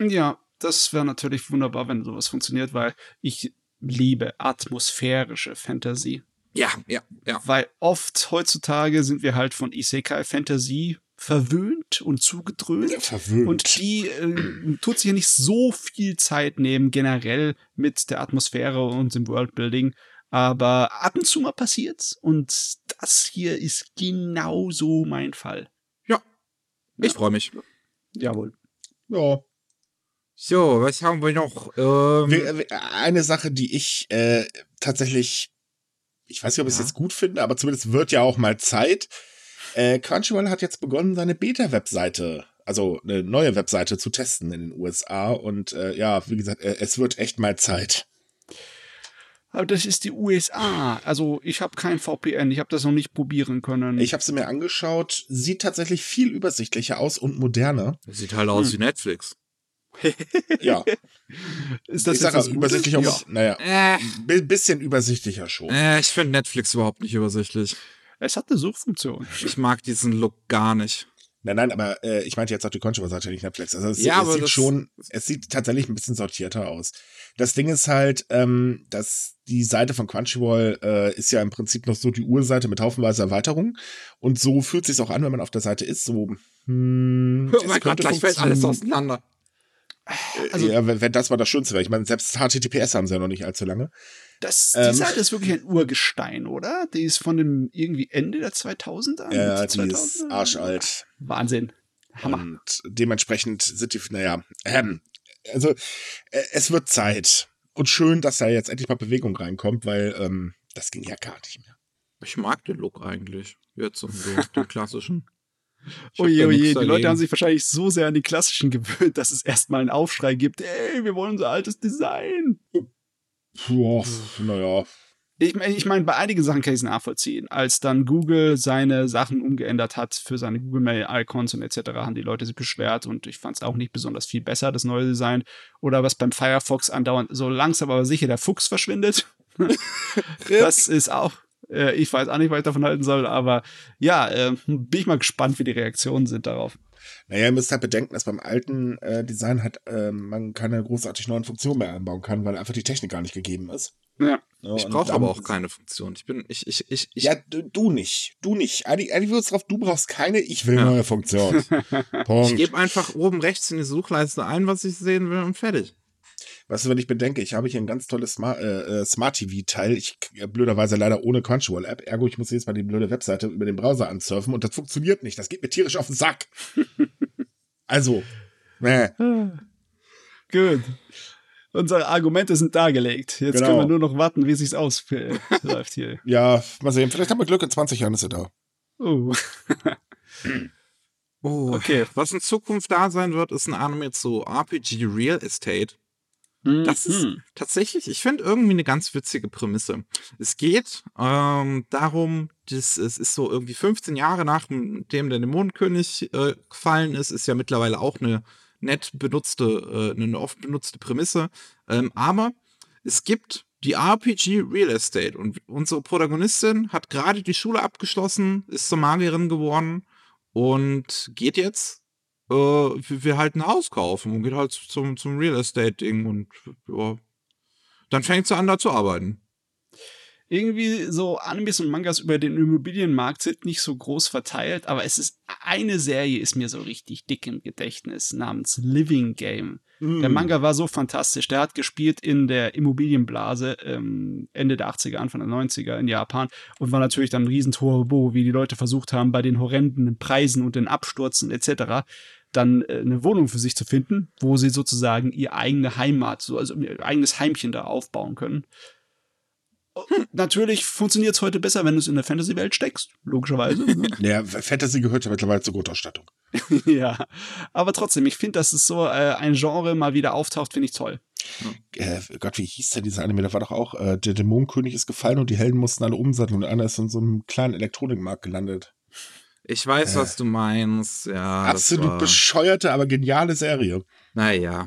Ja, das wäre natürlich wunderbar, wenn sowas funktioniert, weil ich liebe atmosphärische Fantasy. Ja, ja, ja. Weil oft heutzutage sind wir halt von Isekai-Fantasy verwöhnt und zugedröhnt. Verwöhnt. Und die äh, tut sich ja nicht so viel Zeit nehmen, generell mit der Atmosphäre und dem Worldbuilding. Aber ab und zu mal passiert's. Und das hier ist genauso mein Fall. Ich freue mich. Jawohl. ja. So, was haben wir noch? Ähm, wir- Eine Sache, die ich äh, tatsächlich, ich weiß nicht, ob ich es Ja. jetzt gut finde, aber zumindest wird ja auch mal Zeit. Äh, Crunchyroll hat jetzt begonnen, seine Beta-Webseite, also eine neue Webseite zu testen in den USA. Und äh, ja, wie gesagt, äh, es wird echt mal Zeit. Aber das ist die USA. Also ich habe kein VPN. Ich habe das noch nicht probieren können. Ich habe sie mir angeschaut, sieht tatsächlich viel übersichtlicher aus und moderner. das sieht halt aus Hm. wie Netflix. Ja, ist das ich jetzt sage was Gutes? übersichtlicher, Ja. naja, Äh, ein bisschen übersichtlicher schon. äh, ich finde Netflix überhaupt nicht übersichtlich. Es hat eine Suchfunktion. Ich mag diesen Look gar nicht. Nein, nein, aber äh, ich meinte jetzt auch die Crunchyroll-Seite, nicht Netflix. Also es, Ja, es aber sieht schon, es sieht tatsächlich ein bisschen sortierter aus. Das Ding ist halt, ähm, dass die Seite von Crunchyroll äh, ist ja im Prinzip noch so die Urseite mit haufenweise Erweiterungen. Und so fühlt sich auch an, wenn man auf der Seite ist. So, hm, Oh es mein Gott, gleich fällt alles auseinander. Also- ja, wenn, wenn das mal das Schönste wäre. Ich meine, selbst HTTPS haben sie ja noch nicht allzu lange. Das, die Ähm. Seite ist wirklich ein Urgestein, oder? Die ist von dem irgendwie Ende der 2000er? Ja, Mitte die ist 2000er? arschalt. Wahnsinn. Hammer. Und dementsprechend sind die, naja, ähm, also äh, es wird Zeit. Und schön, dass da jetzt endlich mal Bewegung reinkommt, weil ähm, das ging ja gar nicht mehr. Ich mag den Look eigentlich. Jetzt so, so den klassischen. Oje, oje, die Leute haben sich wahrscheinlich so sehr an die klassischen gewöhnt, dass es erstmal einen Aufschrei gibt. Ey, wir wollen unser altes Design. Puh, naja. Ich, ich meine, bei einigen Sachen kann ich es nachvollziehen. Als dann Google seine Sachen umgeändert hat für seine Google Mail Icons und etc., haben die Leute sich beschwert und ich fand es auch nicht besonders viel besser, das neue Design. Oder was beim Firefox andauernd so langsam aber sicher der Fuchs verschwindet. Das ist auch, äh, ich weiß auch nicht, was ich davon halten soll, aber ja, äh, bin ich mal gespannt, wie die Reaktionen sind darauf. Naja, ihr müsst halt bedenken, dass beim alten äh, Design halt ähm, man keine großartig neuen Funktionen mehr einbauen kann, weil einfach die Technik gar nicht gegeben ist. Ja. Ja, Ich brauche aber auch keine Funktion. Ich bin, ich, ich, ich, ich Ja, du, du nicht. Du nicht. Eigentlich, eigentlich wird's drauf, du brauchst keine, ich will Ja. neue Funktion. Ich Punkt. gebe einfach oben rechts in die Suchleiste ein, was ich sehen will und fertig. Weißt du, wenn ich bedenke, ich habe hier ein ganz tolles Smart, äh, äh, Smart TV-Teil, ich äh, blöderweise leider ohne Crunchyroll-App, ergo ich muss jetzt mal die blöde Webseite über den Browser ansurfen und das funktioniert nicht. Das geht mir tierisch auf den Sack. also, äh, Gut. Unsere Argumente sind dargelegt. Jetzt Genau. können wir nur noch warten, wie es sich ausläuft hier. ja, mal sehen, vielleicht haben wir Glück, in 20 Jahren ist er da. Oh. Oh, Okay. Was in Zukunft da sein wird, ist ein Anime zu RPG Real Estate. Das ist Mhm. tatsächlich, ich finde irgendwie eine ganz witzige Prämisse. Es geht ähm, darum, dass es ist so irgendwie 15 Jahre nachdem der Dämonenkönig äh, gefallen ist, ist ja mittlerweile auch eine nett benutzte, äh, eine oft benutzte Prämisse. Ähm, aber es gibt die RPG Real Estate und unsere Protagonistin hat gerade die Schule abgeschlossen, ist zur Magierin geworden und geht jetzt äh, wir, wir halt ein Haus kaufen und geht halt zum, zum Real Estate-Ding und ja. Dann fängt sie an, da zu arbeiten. Irgendwie so Animes und Mangas über den Immobilienmarkt sind nicht so groß verteilt, aber es ist eine Serie ist mir so richtig dick im Gedächtnis namens Living Game. Der Hm. Manga war so fantastisch. Der hat gespielt in der Immobilienblase ähm, Ende der 80er, Anfang der 90er in Japan und war natürlich dann ein riesen Turbo, wie die Leute versucht haben, bei den horrenden Preisen und den Abstürzen etc. dann äh, eine Wohnung für sich zu finden, wo sie sozusagen ihr eigene Heimat, so, also ihr eigenes Heimchen da aufbauen können. Natürlich funktioniert es heute besser, wenn du es in der Fantasy-Welt steckst, logischerweise. ne? Ja, Fantasy gehört ja mittlerweile zur Grundausstattung. ja, aber trotzdem, ich finde, dass es so äh, ein Genre mal wieder auftaucht, finde ich toll. Äh, Gott, wie hieß denn dieser Anime? Da war doch auch, äh, der Dämonenkönig ist gefallen und die Helden mussten alle umsatteln und einer ist in so einem kleinen Elektronikmarkt gelandet. Ich weiß, Äh. was du meinst. Ja, Absolut war, bescheuerte, aber geniale Serie. Naja.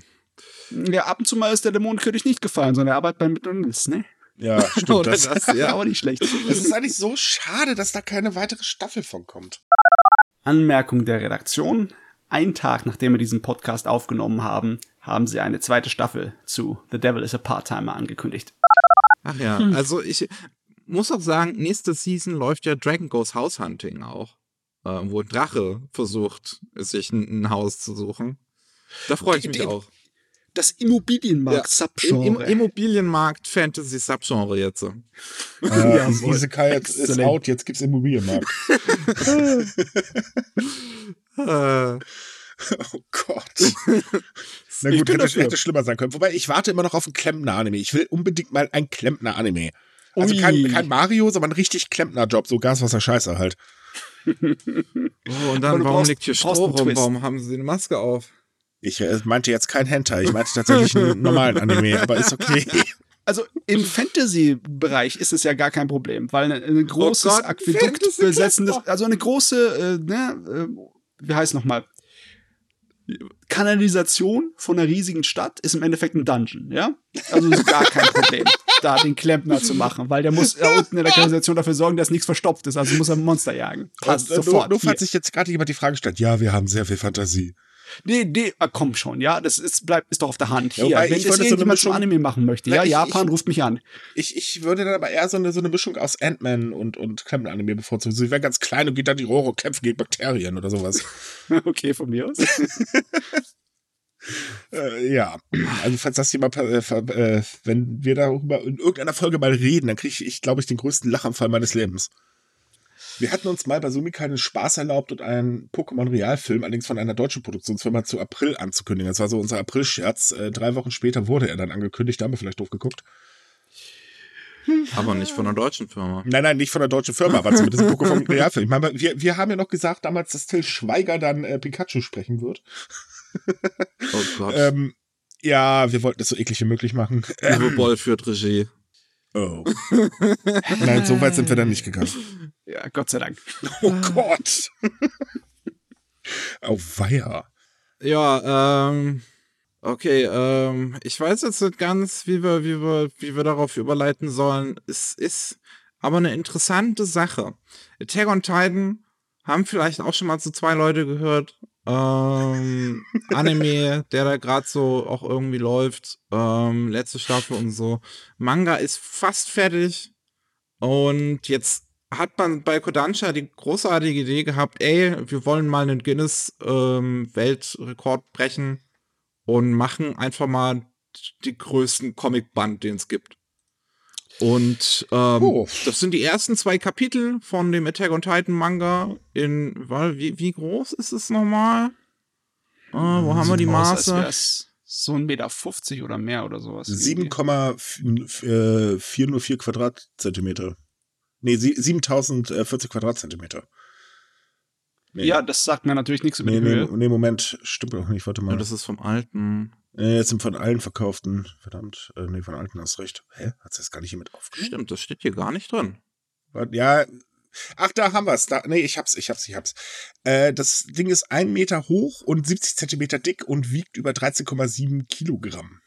Ja, ab und zu mal ist der Dämonenkönig nicht gefallen, sondern er arbeitet bei McDonalds, ne? Ja, stimmt. Oder das, das, Ja, ja. auch nicht schlecht. Es ist eigentlich so schade, dass da keine weitere Staffel von kommt. Anmerkung der Redaktion. Ein Tag nachdem wir diesen Podcast aufgenommen haben, haben sie eine zweite Staffel zu The Devil is a Part-Timer angekündigt. Ach ja, also ich muss auch sagen, nächste Season läuft ja Dragon Goes House Hunting auch. Äh, wo ein Drache versucht, sich ein, ein Haus zu suchen. Da freue ich mich die- auch. Das Im, Immobilienmarkt-Subgenre. Im Immobilienmarkt Fantasy Subgenre jetzt. Äh, Jawohl. Isekai jetzt ist out, jetzt gibt's Immobilienmarkt. Äh, Oh Gott. Na gut, hätte, dafür. hätte schlimmer sein können. Wobei, ich warte immer noch auf einen Klempner-Anime. Ich will unbedingt mal ein Klempner-Anime. Also kein, kein Mario, sondern ein richtig Klempner-Job. So Gaswasser-Scheiße halt. oh, und dann, warum brauchst- liegt hier Stroh rum? Warum haben sie eine Maske auf? Ich äh, meinte jetzt kein Hentai. Ich meinte tatsächlich einen normalen Anime, aber ist okay. Also im Fantasy-Bereich ist es ja gar kein Problem, weil ein, ein großes Gott, Aquädukt besetzendes, also eine große, äh, ne, äh, wie heißt nochmal? Kanalisation von einer riesigen Stadt ist im Endeffekt ein Dungeon, ja? Also ist gar kein Problem, da den Klempner zu machen, weil der muss da unten in der Kanalisation dafür sorgen, dass nichts verstopft ist, also muss er Monster jagen. Passt Und, äh, sofort. Nur, nur falls sich jetzt gerade jemand die Frage stellt, ja, wir haben sehr viel Fantasie. Nee, nee, ah, komm schon, ja, das ist, bleibt, ist doch auf der Hand. Ja, Hier, wobei wenn ich das wollte so irgendjemand zum Anime machen möchte, Na, ja, ich- Japan ich- ruft mich an. Ich, ich würde dann aber eher so eine, so eine Mischung aus Ant-Man und, und Klempner-Anime bevorzugen. Ich wäre ganz klein und geht dann die Rohre und kämpfen gegen Bakterien oder sowas. Okay, von mir aus. Äh, ja, also falls das jemand, äh, äh, wenn wir darüber in irgendeiner Folge mal reden, dann kriege ich, glaube ich, den größten Lachanfall meines Lebens. Wir hatten uns mal bei Sumika einen Spaß erlaubt und einen Pokémon-Realfilm, allerdings von einer deutschen Produktionsfirma, zu April anzukündigen. Das war so unser April-Scherz. Äh, drei Wochen später wurde er dann angekündigt, da haben wir vielleicht doof geguckt. Aber nicht von einer deutschen Firma. Nein, nein, nicht von der deutschen Firma, aber zumindest ein Pokémon-Realfilm. Ich meine, wir, wir haben ja noch gesagt damals, dass Till Schweiger dann äh, Pikachu sprechen wird. Oh Gott. ähm, ja, wir wollten das so eklig wie möglich machen. Uwe Boll führt Regie. Oh. Nein, so weit sind wir dann nicht gegangen. Ja, Gott sei Dank. Oh Gott. oh, weia. Ja, ähm, okay, ähm, ich weiß jetzt nicht ganz, wie wir, wie wir, wie wir darauf überleiten sollen. Es ist aber eine interessante Sache. Attack on Titan haben vielleicht auch schon mal so zwei Leute gehört. Ähm, Anime, der da gerade so auch irgendwie läuft. Ähm, letzte Staffel und so. Manga ist fast fertig. Und jetzt hat man bei Kodansha die großartige Idee gehabt, ey, wir wollen mal einen Guinness-Weltrekord ähm, brechen und machen einfach mal die größten Comicband, den es gibt. Und ähm, oh. das sind die ersten zwei Kapitel von dem Attack on Titan Manga. In wie, wie groß ist es nochmal? Äh, wo haben wir die Maße? So ein Meter 50 oder mehr oder sowas. 7,404 Quadratzentimeter. Nee, 7040 Quadratzentimeter. Nee. Ja, das sagt mir natürlich nichts über nee, die Höhe. Nee, nee, Moment, stimmt doch nicht, warte mal. Ja, das ist vom alten. Nee, jetzt sind von allen verkauften, verdammt, äh, nee, von alten hast recht. Hä? Hat das gar nicht hier mit aufgeschrieben? Stimmt, das steht hier gar nicht drin. Ja, ach, da haben wir es. Nee, ich hab's, ich hab's, ich hab's. Äh, das Ding ist ein Meter hoch und 70 Zentimeter dick und wiegt über 13,7 Kilogramm.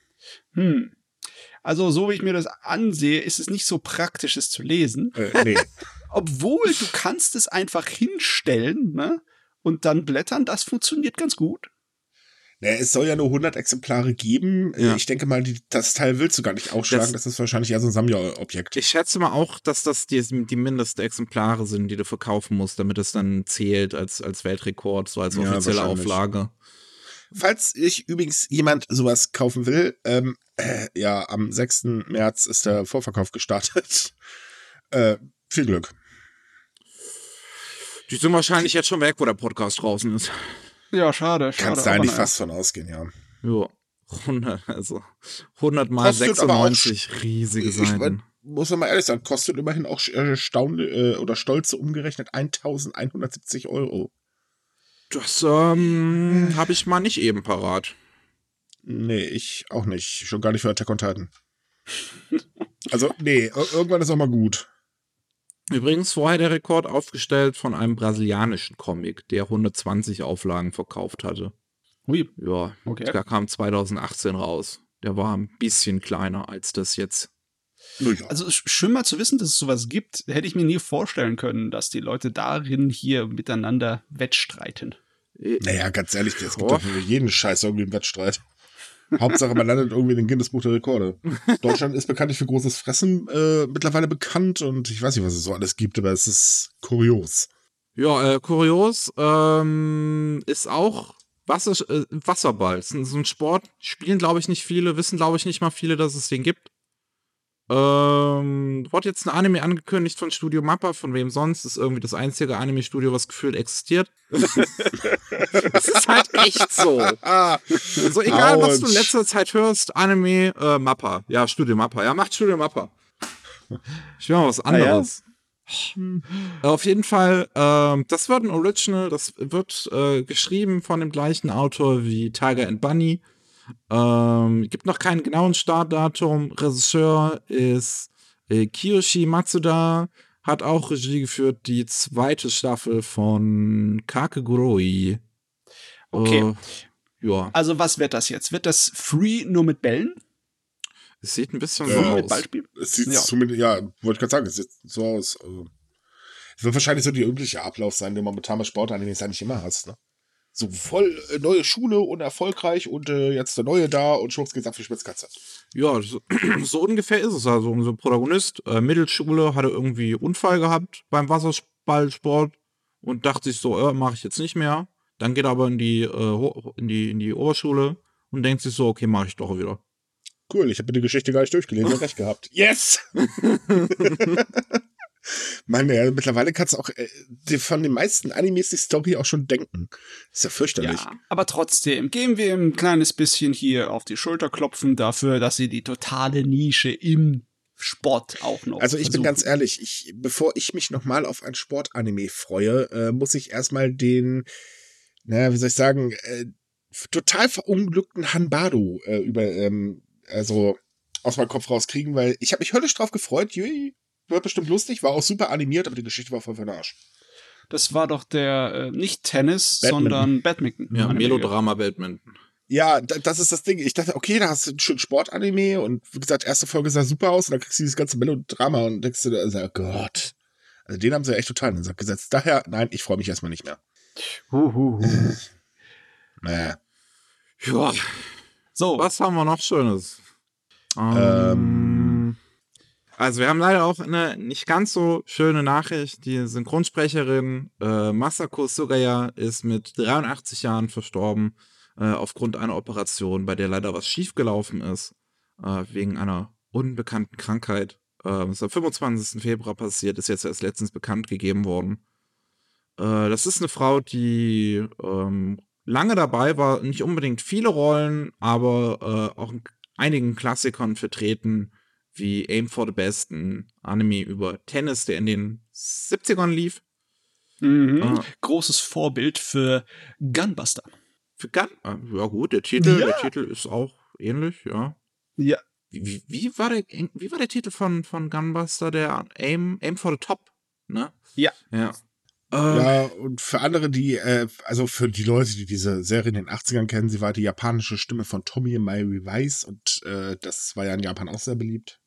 Hm. Also, so wie ich mir das ansehe, ist es nicht so praktisch, es zu lesen. Äh, nee. Obwohl du kannst es einfach hinstellen, ne? Und dann blättern, das funktioniert ganz gut. Naja, es soll ja nur 100 Exemplare geben. Ja. Ich denke mal, die, das Teil willst du gar nicht ausschlagen. Das, das ist wahrscheinlich eher so ein Sammlerobjekt. Ich schätze mal auch, dass das die, die Mindestexemplare sind, die du verkaufen musst, damit es dann zählt als, als Weltrekord, so als offizielle ja, Auflage. Falls ich übrigens jemand sowas kaufen will, ähm, äh, ja, am 6. März ist der Vorverkauf gestartet. äh, viel Glück. Die sind wahrscheinlich jetzt schon weg, wo der Podcast draußen ist. Ja, schade. schade Kannst du eigentlich fast von ausgehen, ja. Ja, 100, also 100 mal kostet 96 riesige Seiten. Ich, muss man mal ehrlich sagen, kostet immerhin auch äh, staunende äh, oder stolze umgerechnet 1170 Euro. Das ähm, habe ich mal nicht eben parat. Nee, ich auch nicht. Schon gar nicht für Attack on Titan. also, nee, irgendwann ist auch mal gut. Übrigens vorher der Rekord aufgestellt von einem brasilianischen Comic, der 120 Auflagen verkauft hatte. Ui. Ja, okay. der kam 2018 raus. Der war ein bisschen kleiner als das jetzt. Also schön mal zu wissen, dass es sowas gibt. Hätte ich mir nie vorstellen können, dass die Leute darin hier miteinander wettstreiten. Äh, naja, ganz ehrlich, es gibt doch für jeden Scheiß irgendwie einen Wettstreit. Hauptsache, man landet irgendwie in den Guinness-Buch der Rekorde. Deutschland ist bekanntlich für großes Fressen äh, mittlerweile bekannt und ich weiß nicht, was es so alles gibt, aber es ist kurios. Ja, äh, kurios ähm, ist auch Wasser, äh, Wasserball. So ein Sport, spielen glaube ich nicht viele, wissen glaube ich nicht mal viele, dass es den gibt. Ähm, wurde jetzt ein Anime angekündigt von Studio Mappa, von wem sonst? Das ist irgendwie das einzige Anime-Studio, was gefühlt existiert. das ist halt echt so. Also egal, Ouch. was du in letzter Zeit hörst, Anime, äh, Mappa. Ja, Studio Mappa. Ja, macht Studio Mappa. Ich will mal was anderes. Ah, ja. Auf jeden Fall, ähm, das wird ein Original, das wird äh, geschrieben von dem gleichen Autor wie Tiger and Bunny. Ähm, gibt noch keinen genauen Startdatum. Regisseur ist äh, Kiyoshi Matsuda, hat auch Regie geführt, die zweite Staffel von Kakeguroi. Okay. Äh, ja. Also was wird das jetzt? Wird das Free nur mit Bällen? Es sieht ein bisschen äh, so aus. Beispiel? Es sieht ja. zumindest, ja, wollte ich gerade sagen, es sieht so aus. Also, es wird wahrscheinlich so der übliche Ablauf sein, den man mit Thomas Sportanimes eigentlich immer hast, ne? So voll äh, neue Schule und erfolgreich und äh, jetzt der neue da und schwupps geht's ab für Spitzkatze. Ja, so, so, ungefähr ist es. Also unser Protagonist, äh, Mittelschule, hatte irgendwie Unfall gehabt beim Wasserballsport und dachte sich so, äh, mache ich jetzt nicht mehr. Dann geht er aber in die, äh, in die, in die Oberschule und denkt sich so, okay, mache ich doch wieder. Cool, ich habe die Geschichte gar nicht durchgelesen, recht gehabt. Yes! Mann, ja, mittlerweile kannst du auch äh, von den meisten Animes die Story auch schon denken. ist ja fürchterlich. Ja, aber trotzdem, gehen wir ein kleines bisschen hier auf die Schulter klopfen dafür, dass sie die totale Nische im Sport auch noch. Also ich versuchen. bin ganz ehrlich, ich, bevor ich mich nochmal auf ein Sportanime freue, äh, muss ich erstmal den, naja, wie soll ich sagen, äh, total verunglückten Hanbado äh, über, ähm, also aus meinem Kopf rauskriegen, weil ich habe mich höllisch drauf gefreut. Jui, wird bestimmt lustig, war auch super animiert, aber die Geschichte war voll für den Arsch. Das war doch der, äh, nicht Tennis, Badminton. sondern Badminton. Ja, Melodrama Badminton. Ja, das ist das Ding. Ich dachte, okay, da hast du einen schönen Sportanime und wie gesagt, erste Folge sah super aus und dann kriegst du dieses ganze Melodrama und denkst du, also, oh Gott. Also den haben sie ja echt total in den Sack gesetzt. Daher, nein, ich freue mich erstmal nicht mehr. Huhuhu. naja. Ja. So. Was haben wir noch Schönes? Ähm, ähm, also wir haben leider auch eine nicht ganz so schöne Nachricht. Die Synchronsprecherin äh, Masako Sugaya ist mit 83 Jahren verstorben äh, aufgrund einer Operation, bei der leider was schiefgelaufen ist, äh, wegen einer unbekannten Krankheit. Äh, ist am 25. Februar passiert, ist jetzt erst letztens bekannt gegeben worden. Äh, das ist eine Frau, die ähm, lange dabei war, nicht unbedingt viele Rollen, aber äh, auch in einigen Klassikern vertreten, wie Aim for the Best, ein Anime über Tennis, der in den 70ern lief. Mhm. Äh, Großes Vorbild für Gunbuster. Für Gun? Ah, ja, gut, der Titel, ja. der Titel ist auch ähnlich, ja. Ja. Wie, wie, war, der, wie war der Titel von, von Gunbuster? Der Aim, Aim for the Top, ne? Ja. Ja. Ja, und für andere, die, äh, also für die Leute, die diese Serie in den 80ern kennen, sie war die japanische Stimme von Tommy Mary Weiss und äh, das war ja in Japan auch sehr beliebt.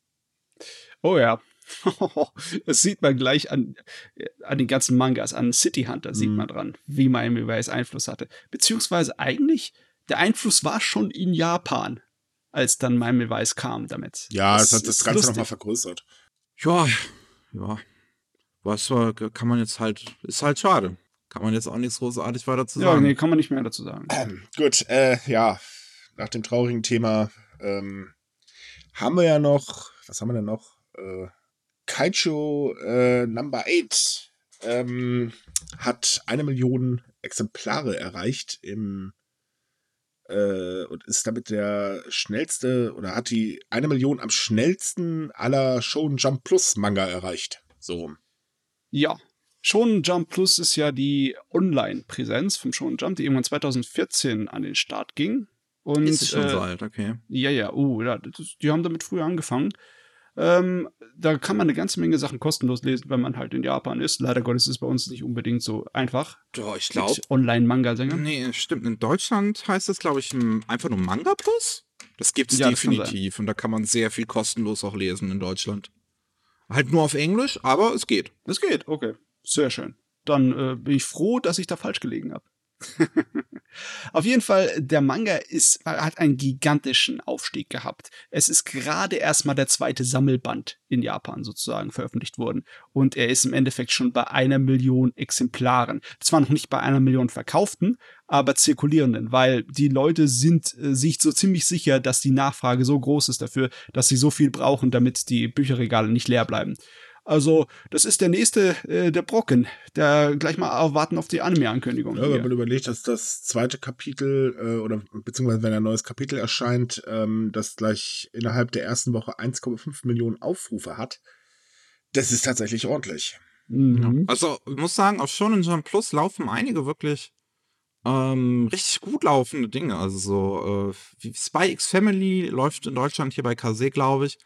Oh ja. das sieht man gleich an, an den ganzen Mangas, an City Hunter sieht mhm. man dran, wie Miami Vice Einfluss hatte. Beziehungsweise eigentlich, der Einfluss war schon in Japan, als dann Miami Vice kam damit. Ja, das, es hat das Ganze nochmal vergrößert. Ja, ja. Was kann man jetzt halt, ist halt schade. Kann man jetzt auch nichts großartig weiter zu sagen. Ja, nee, kann man nicht mehr dazu sagen. Ähm, gut, äh, ja, nach dem traurigen Thema ähm, haben wir ja noch, was haben wir denn noch? Äh, Kaicho äh, Number 8 ähm, hat eine Million Exemplare erreicht im äh, und ist damit der schnellste oder hat die eine Million am schnellsten aller Shonen Jump Plus Manga erreicht. So. Ja. Shonen Jump Plus ist ja die Online-Präsenz vom Shonen Jump, die irgendwann 2014 an den Start ging. Und, ist schon äh, so alt, okay. Ja, ja, uh, die haben damit früher angefangen. Ähm, da kann man eine ganze Menge Sachen kostenlos lesen, wenn man halt in Japan ist. Leider Gottes ist es bei uns nicht unbedingt so einfach. Ja, ich glaube. Online-Manga-Sänger. Nee, stimmt. In Deutschland heißt das, glaube ich, einfach nur Manga Plus. Das gibt es ja, definitiv. Und da kann man sehr viel kostenlos auch lesen in Deutschland. Halt nur auf Englisch, aber es geht. Es geht, okay. Sehr schön. Dann äh, bin ich froh, dass ich da falsch gelegen habe. Auf jeden Fall, der Manga ist, hat einen gigantischen Aufstieg gehabt. Es ist gerade erstmal der zweite Sammelband in Japan sozusagen veröffentlicht worden. Und er ist im Endeffekt schon bei einer Million Exemplaren. Zwar noch nicht bei einer Million verkauften, aber zirkulierenden, weil die Leute sind äh, sich so ziemlich sicher, dass die Nachfrage so groß ist dafür, dass sie so viel brauchen, damit die Bücherregale nicht leer bleiben. Also, das ist der nächste, äh, der Brocken. Der gleich mal warten auf die Anime-Ankündigung. Ja, wenn man überlegt, dass das zweite Kapitel, äh, oder beziehungsweise wenn ein neues Kapitel erscheint, ähm, das gleich innerhalb der ersten Woche 1,5 Millionen Aufrufe hat, das ist tatsächlich ordentlich. Mhm. Also, ich muss sagen, auf Shonen Jump Plus laufen einige wirklich ähm, richtig gut laufende Dinge. Also so äh, wie Spy X Family läuft in Deutschland hier bei Kase, glaube ich.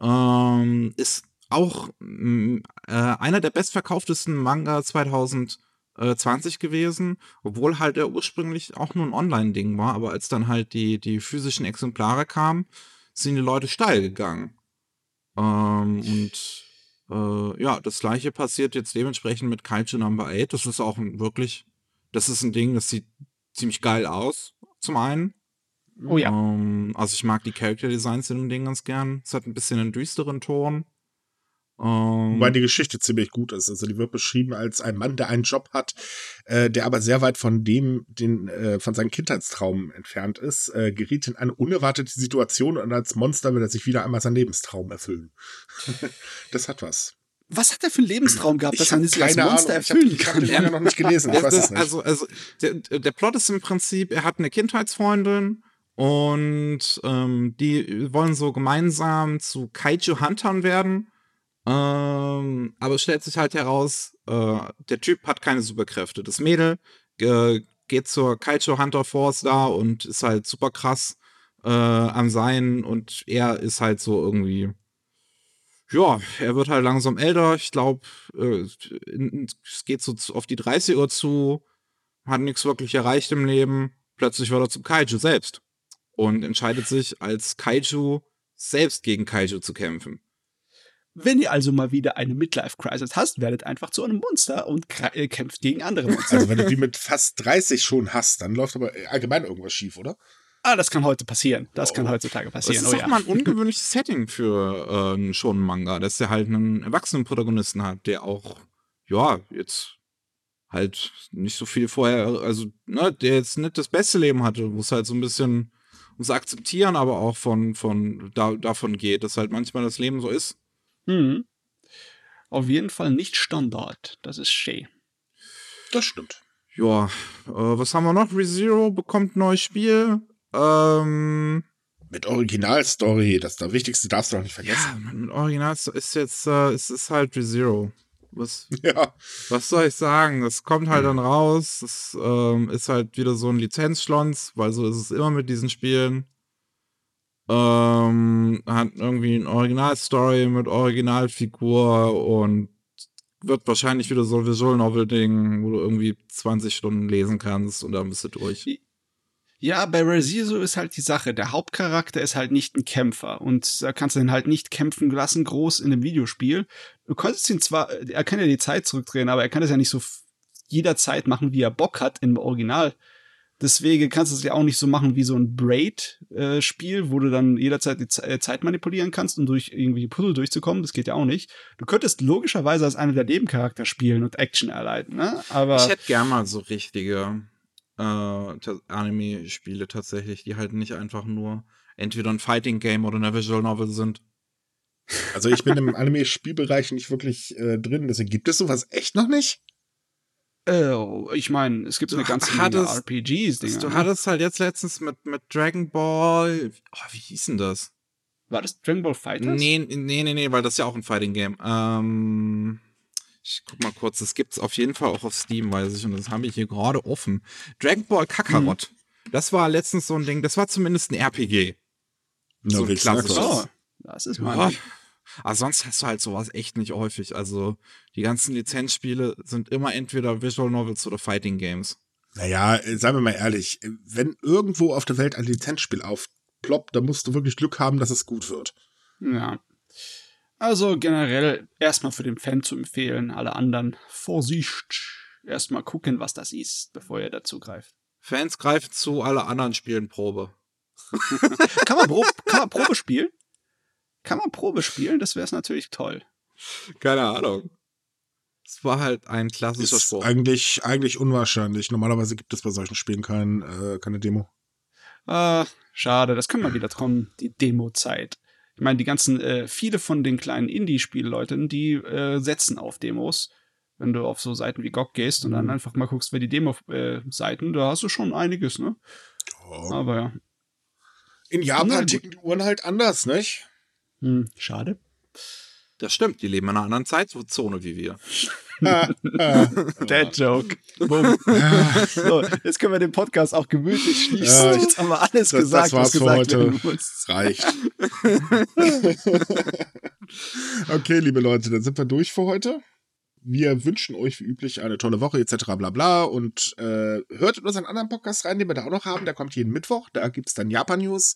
Ähm, ist auch äh, einer der bestverkauftesten Manga 2020 gewesen, obwohl halt er ursprünglich auch nur ein Online-Ding war, aber als dann halt die, die physischen Exemplare kamen, sind die Leute steil gegangen. Ähm, und äh, ja, das gleiche passiert jetzt dementsprechend mit Kaiju Number 8. Das ist auch ein wirklich, das ist ein Ding, das sieht ziemlich geil aus, zum einen. Oh ja. Ähm, also ich mag die Character Designs in dem Ding ganz gern. Es hat ein bisschen einen düsteren Ton. Ähm, Wobei die Geschichte ziemlich gut ist. Also die wird beschrieben als ein Mann, der einen Job hat, äh, der aber sehr weit von dem, den, äh, von seinem Kindheitstraum entfernt ist, äh, geriet in eine unerwartete Situation und als Monster will er sich wieder einmal seinen Lebenstraum erfüllen. das hat was. Was hat er für einen Lebenstraum gehabt, dass er hab sich als keine Monster Ahnung. Ich hab- erfüllen Ich habe kann? den Manga noch nicht gelesen. Ich weiß es nicht. also, also der, der Plot ist im Prinzip, er hat eine Kindheitsfreundin und ähm, die wollen so gemeinsam zu Kaiju-Huntern werden. Ähm, aber es stellt sich halt heraus, äh, der Typ hat keine Superkräfte. Das Mädel äh, geht zur Kaiju Hunter Force da und ist halt super krass äh, am Sein und er ist halt so irgendwie. Ja, er wird halt langsam älter. Ich glaube, äh, es geht so auf die 30er zu, hat nichts wirklich erreicht im Leben. Plötzlich wird er zum Kaiju selbst und entscheidet sich als Kaiju selbst gegen Kaiju zu kämpfen. Wenn ihr also mal wieder eine Midlife-Crisis hast, werdet einfach zu einem Monster und äh, kämpft gegen andere Monster. Also wenn du die mit fast 30 schon hast, dann läuft aber allgemein irgendwas schief, oder? ah, das kann heute passieren. Das Oh. kann heutzutage Das passieren. ist Oh auch ja. mal ein ungewöhnliches Setting für äh, einen shonen Manga, dass der halt einen erwachsenen Protagonisten hat, der auch, ja, jetzt halt nicht so viel vorher, also, ne, der jetzt nicht das beste Leben hatte, wo es halt so ein bisschen ums Akzeptieren, aber auch von, von da, davon geht, dass halt manchmal das Leben so ist. Mhm. Auf jeden Fall nicht Standard. Das ist schön. Das stimmt. Ja, äh, was haben wir noch? ReZero bekommt ein neues Spiel. Ähm, Mit Originalstory, das ist das Wichtigste, darfst du doch nicht ja, vergessen. mit Original ist jetzt, äh, es ist halt ReZero. Was, Ja. Was soll ich sagen? Das kommt halt dann raus. Das ähm, ist halt wieder so ein Lizenzschlons, weil so ist es immer mit diesen Spielen. Ähm, hat irgendwie eine Originalstory mit Originalfigur und wird wahrscheinlich wieder so ein Visual Novel-Ding, wo du irgendwie 20 Stunden lesen kannst und dann bist du durch. Ja, bei ReZero ist halt die Sache. Der Hauptcharakter ist halt nicht ein Kämpfer. Und da kannst du ihn halt nicht kämpfen lassen, groß in einem Videospiel. Du könntest ihn zwar, er kann ja die Zeit zurückdrehen, aber er kann das ja nicht so jederzeit machen, wie er Bock hat im Original. Deswegen kannst du es ja auch nicht so machen wie so ein Braid-Spiel, wo du dann jederzeit die Ze- äh, Zeit manipulieren kannst, um durch irgendwie Puzzle durchzukommen. Das geht ja auch nicht. Du könntest logischerweise als einer der Nebencharakter spielen und Action erleiden, ne? Aber. Ich hätte gern mal so richtige äh, Anime-Spiele tatsächlich, die halt nicht einfach nur entweder ein Fighting-Game oder eine Visual Novel sind. Also ich bin im Anime-Spielbereich nicht wirklich äh, drin, deswegen gibt es sowas echt noch nicht. Äh, ich meine, es gibt Du eine ganze Menge hattest- RPGs, Dinger. du ne? hattest halt jetzt letztens mit, mit Dragon Ball. Oh, wie hieß denn das? War das Dragon Ball Fighters? Nee, nee, nee, nee, weil das ist ja auch ein Fighting Game. Ähm, ich guck mal kurz, das gibt's auf jeden Fall auch auf Steam, weiß ich, und das habe ich hier gerade offen. Dragon Ball Kakarot. Das war letztens so ein Ding, das war zumindest ein RPG. So ein klassisches. Oh, das ist mein Ja. Aber sonst hast du halt sowas echt nicht häufig. Also die ganzen Lizenzspiele sind immer entweder Visual Novels oder Fighting Games. Naja, äh, seien wir mal ehrlich, äh, wenn irgendwo auf der Welt ein Lizenzspiel aufploppt, dann musst du wirklich Glück haben, dass es gut wird. Ja. Also generell erstmal für den Fan zu empfehlen, alle anderen Vorsicht. Erstmal gucken, was das ist, bevor ihr dazu greift. Fans greifen zu, alle anderen spielen Probe. Kann man, Pro kann man Probe spielen? Kann man Probe spielen? Das wäre es natürlich toll. Keine Ahnung. Es war halt ein klassischer Ist eigentlich, eigentlich unwahrscheinlich. Normalerweise gibt es bei solchen Spielen kein, äh, keine Demo. Ah, schade, das kann mal wieder kommen, die Demo-Zeit. Ich meine, die ganzen, äh, viele von den kleinen Indie-Spielleuten, die äh, setzen auf Demos. Wenn du auf so Seiten wie GOG gehst und dann Mhm. einfach mal guckst, wer die Demo-Seiten, da hast du schon einiges, ne? Oh. Aber ja. In Japan ticken die Uhren halt anders, nicht? Hm, schade. Das stimmt, die leben in einer anderen Zeitzone wie wir. Dead Joke. So, jetzt können wir den Podcast auch gemütlich schließen. Ja, jetzt haben wir alles das- gesagt, das war's was für gesagt heute. werden muss. reicht. okay, liebe Leute, dann sind wir durch für heute. Wir wünschen euch wie üblich eine tolle Woche etc. bla bla und äh, hört in unseren anderen Podcast rein, den wir da auch noch haben. Der kommt jeden Mittwoch. Da gibt's dann Japan-News.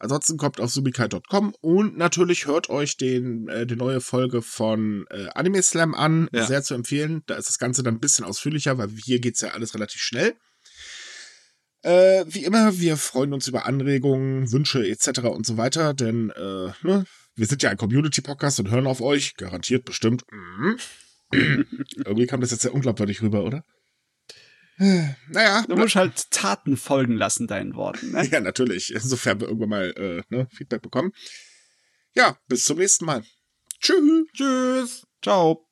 Ansonsten kommt auf subikai.com und natürlich hört euch den, äh, die neue Folge von äh, Anime Slam an. Ja. Sehr zu empfehlen. Da ist das Ganze dann ein bisschen ausführlicher, weil hier geht's ja alles relativ schnell. Äh, wie immer, wir freuen uns über Anregungen, Wünsche etc. und so weiter, denn äh, ne, wir sind ja ein Community-Podcast und hören auf euch, garantiert bestimmt. Mhm. Irgendwie kam das jetzt sehr unglaubwürdig rüber, oder? Naja. Du musst halt Taten folgen lassen, deinen Worten. Ne? Ja, natürlich. Insofern wir irgendwann mal äh, ne, Feedback bekommen. Ja, bis zum nächsten Mal. Tschüss. Tschüss. Ciao.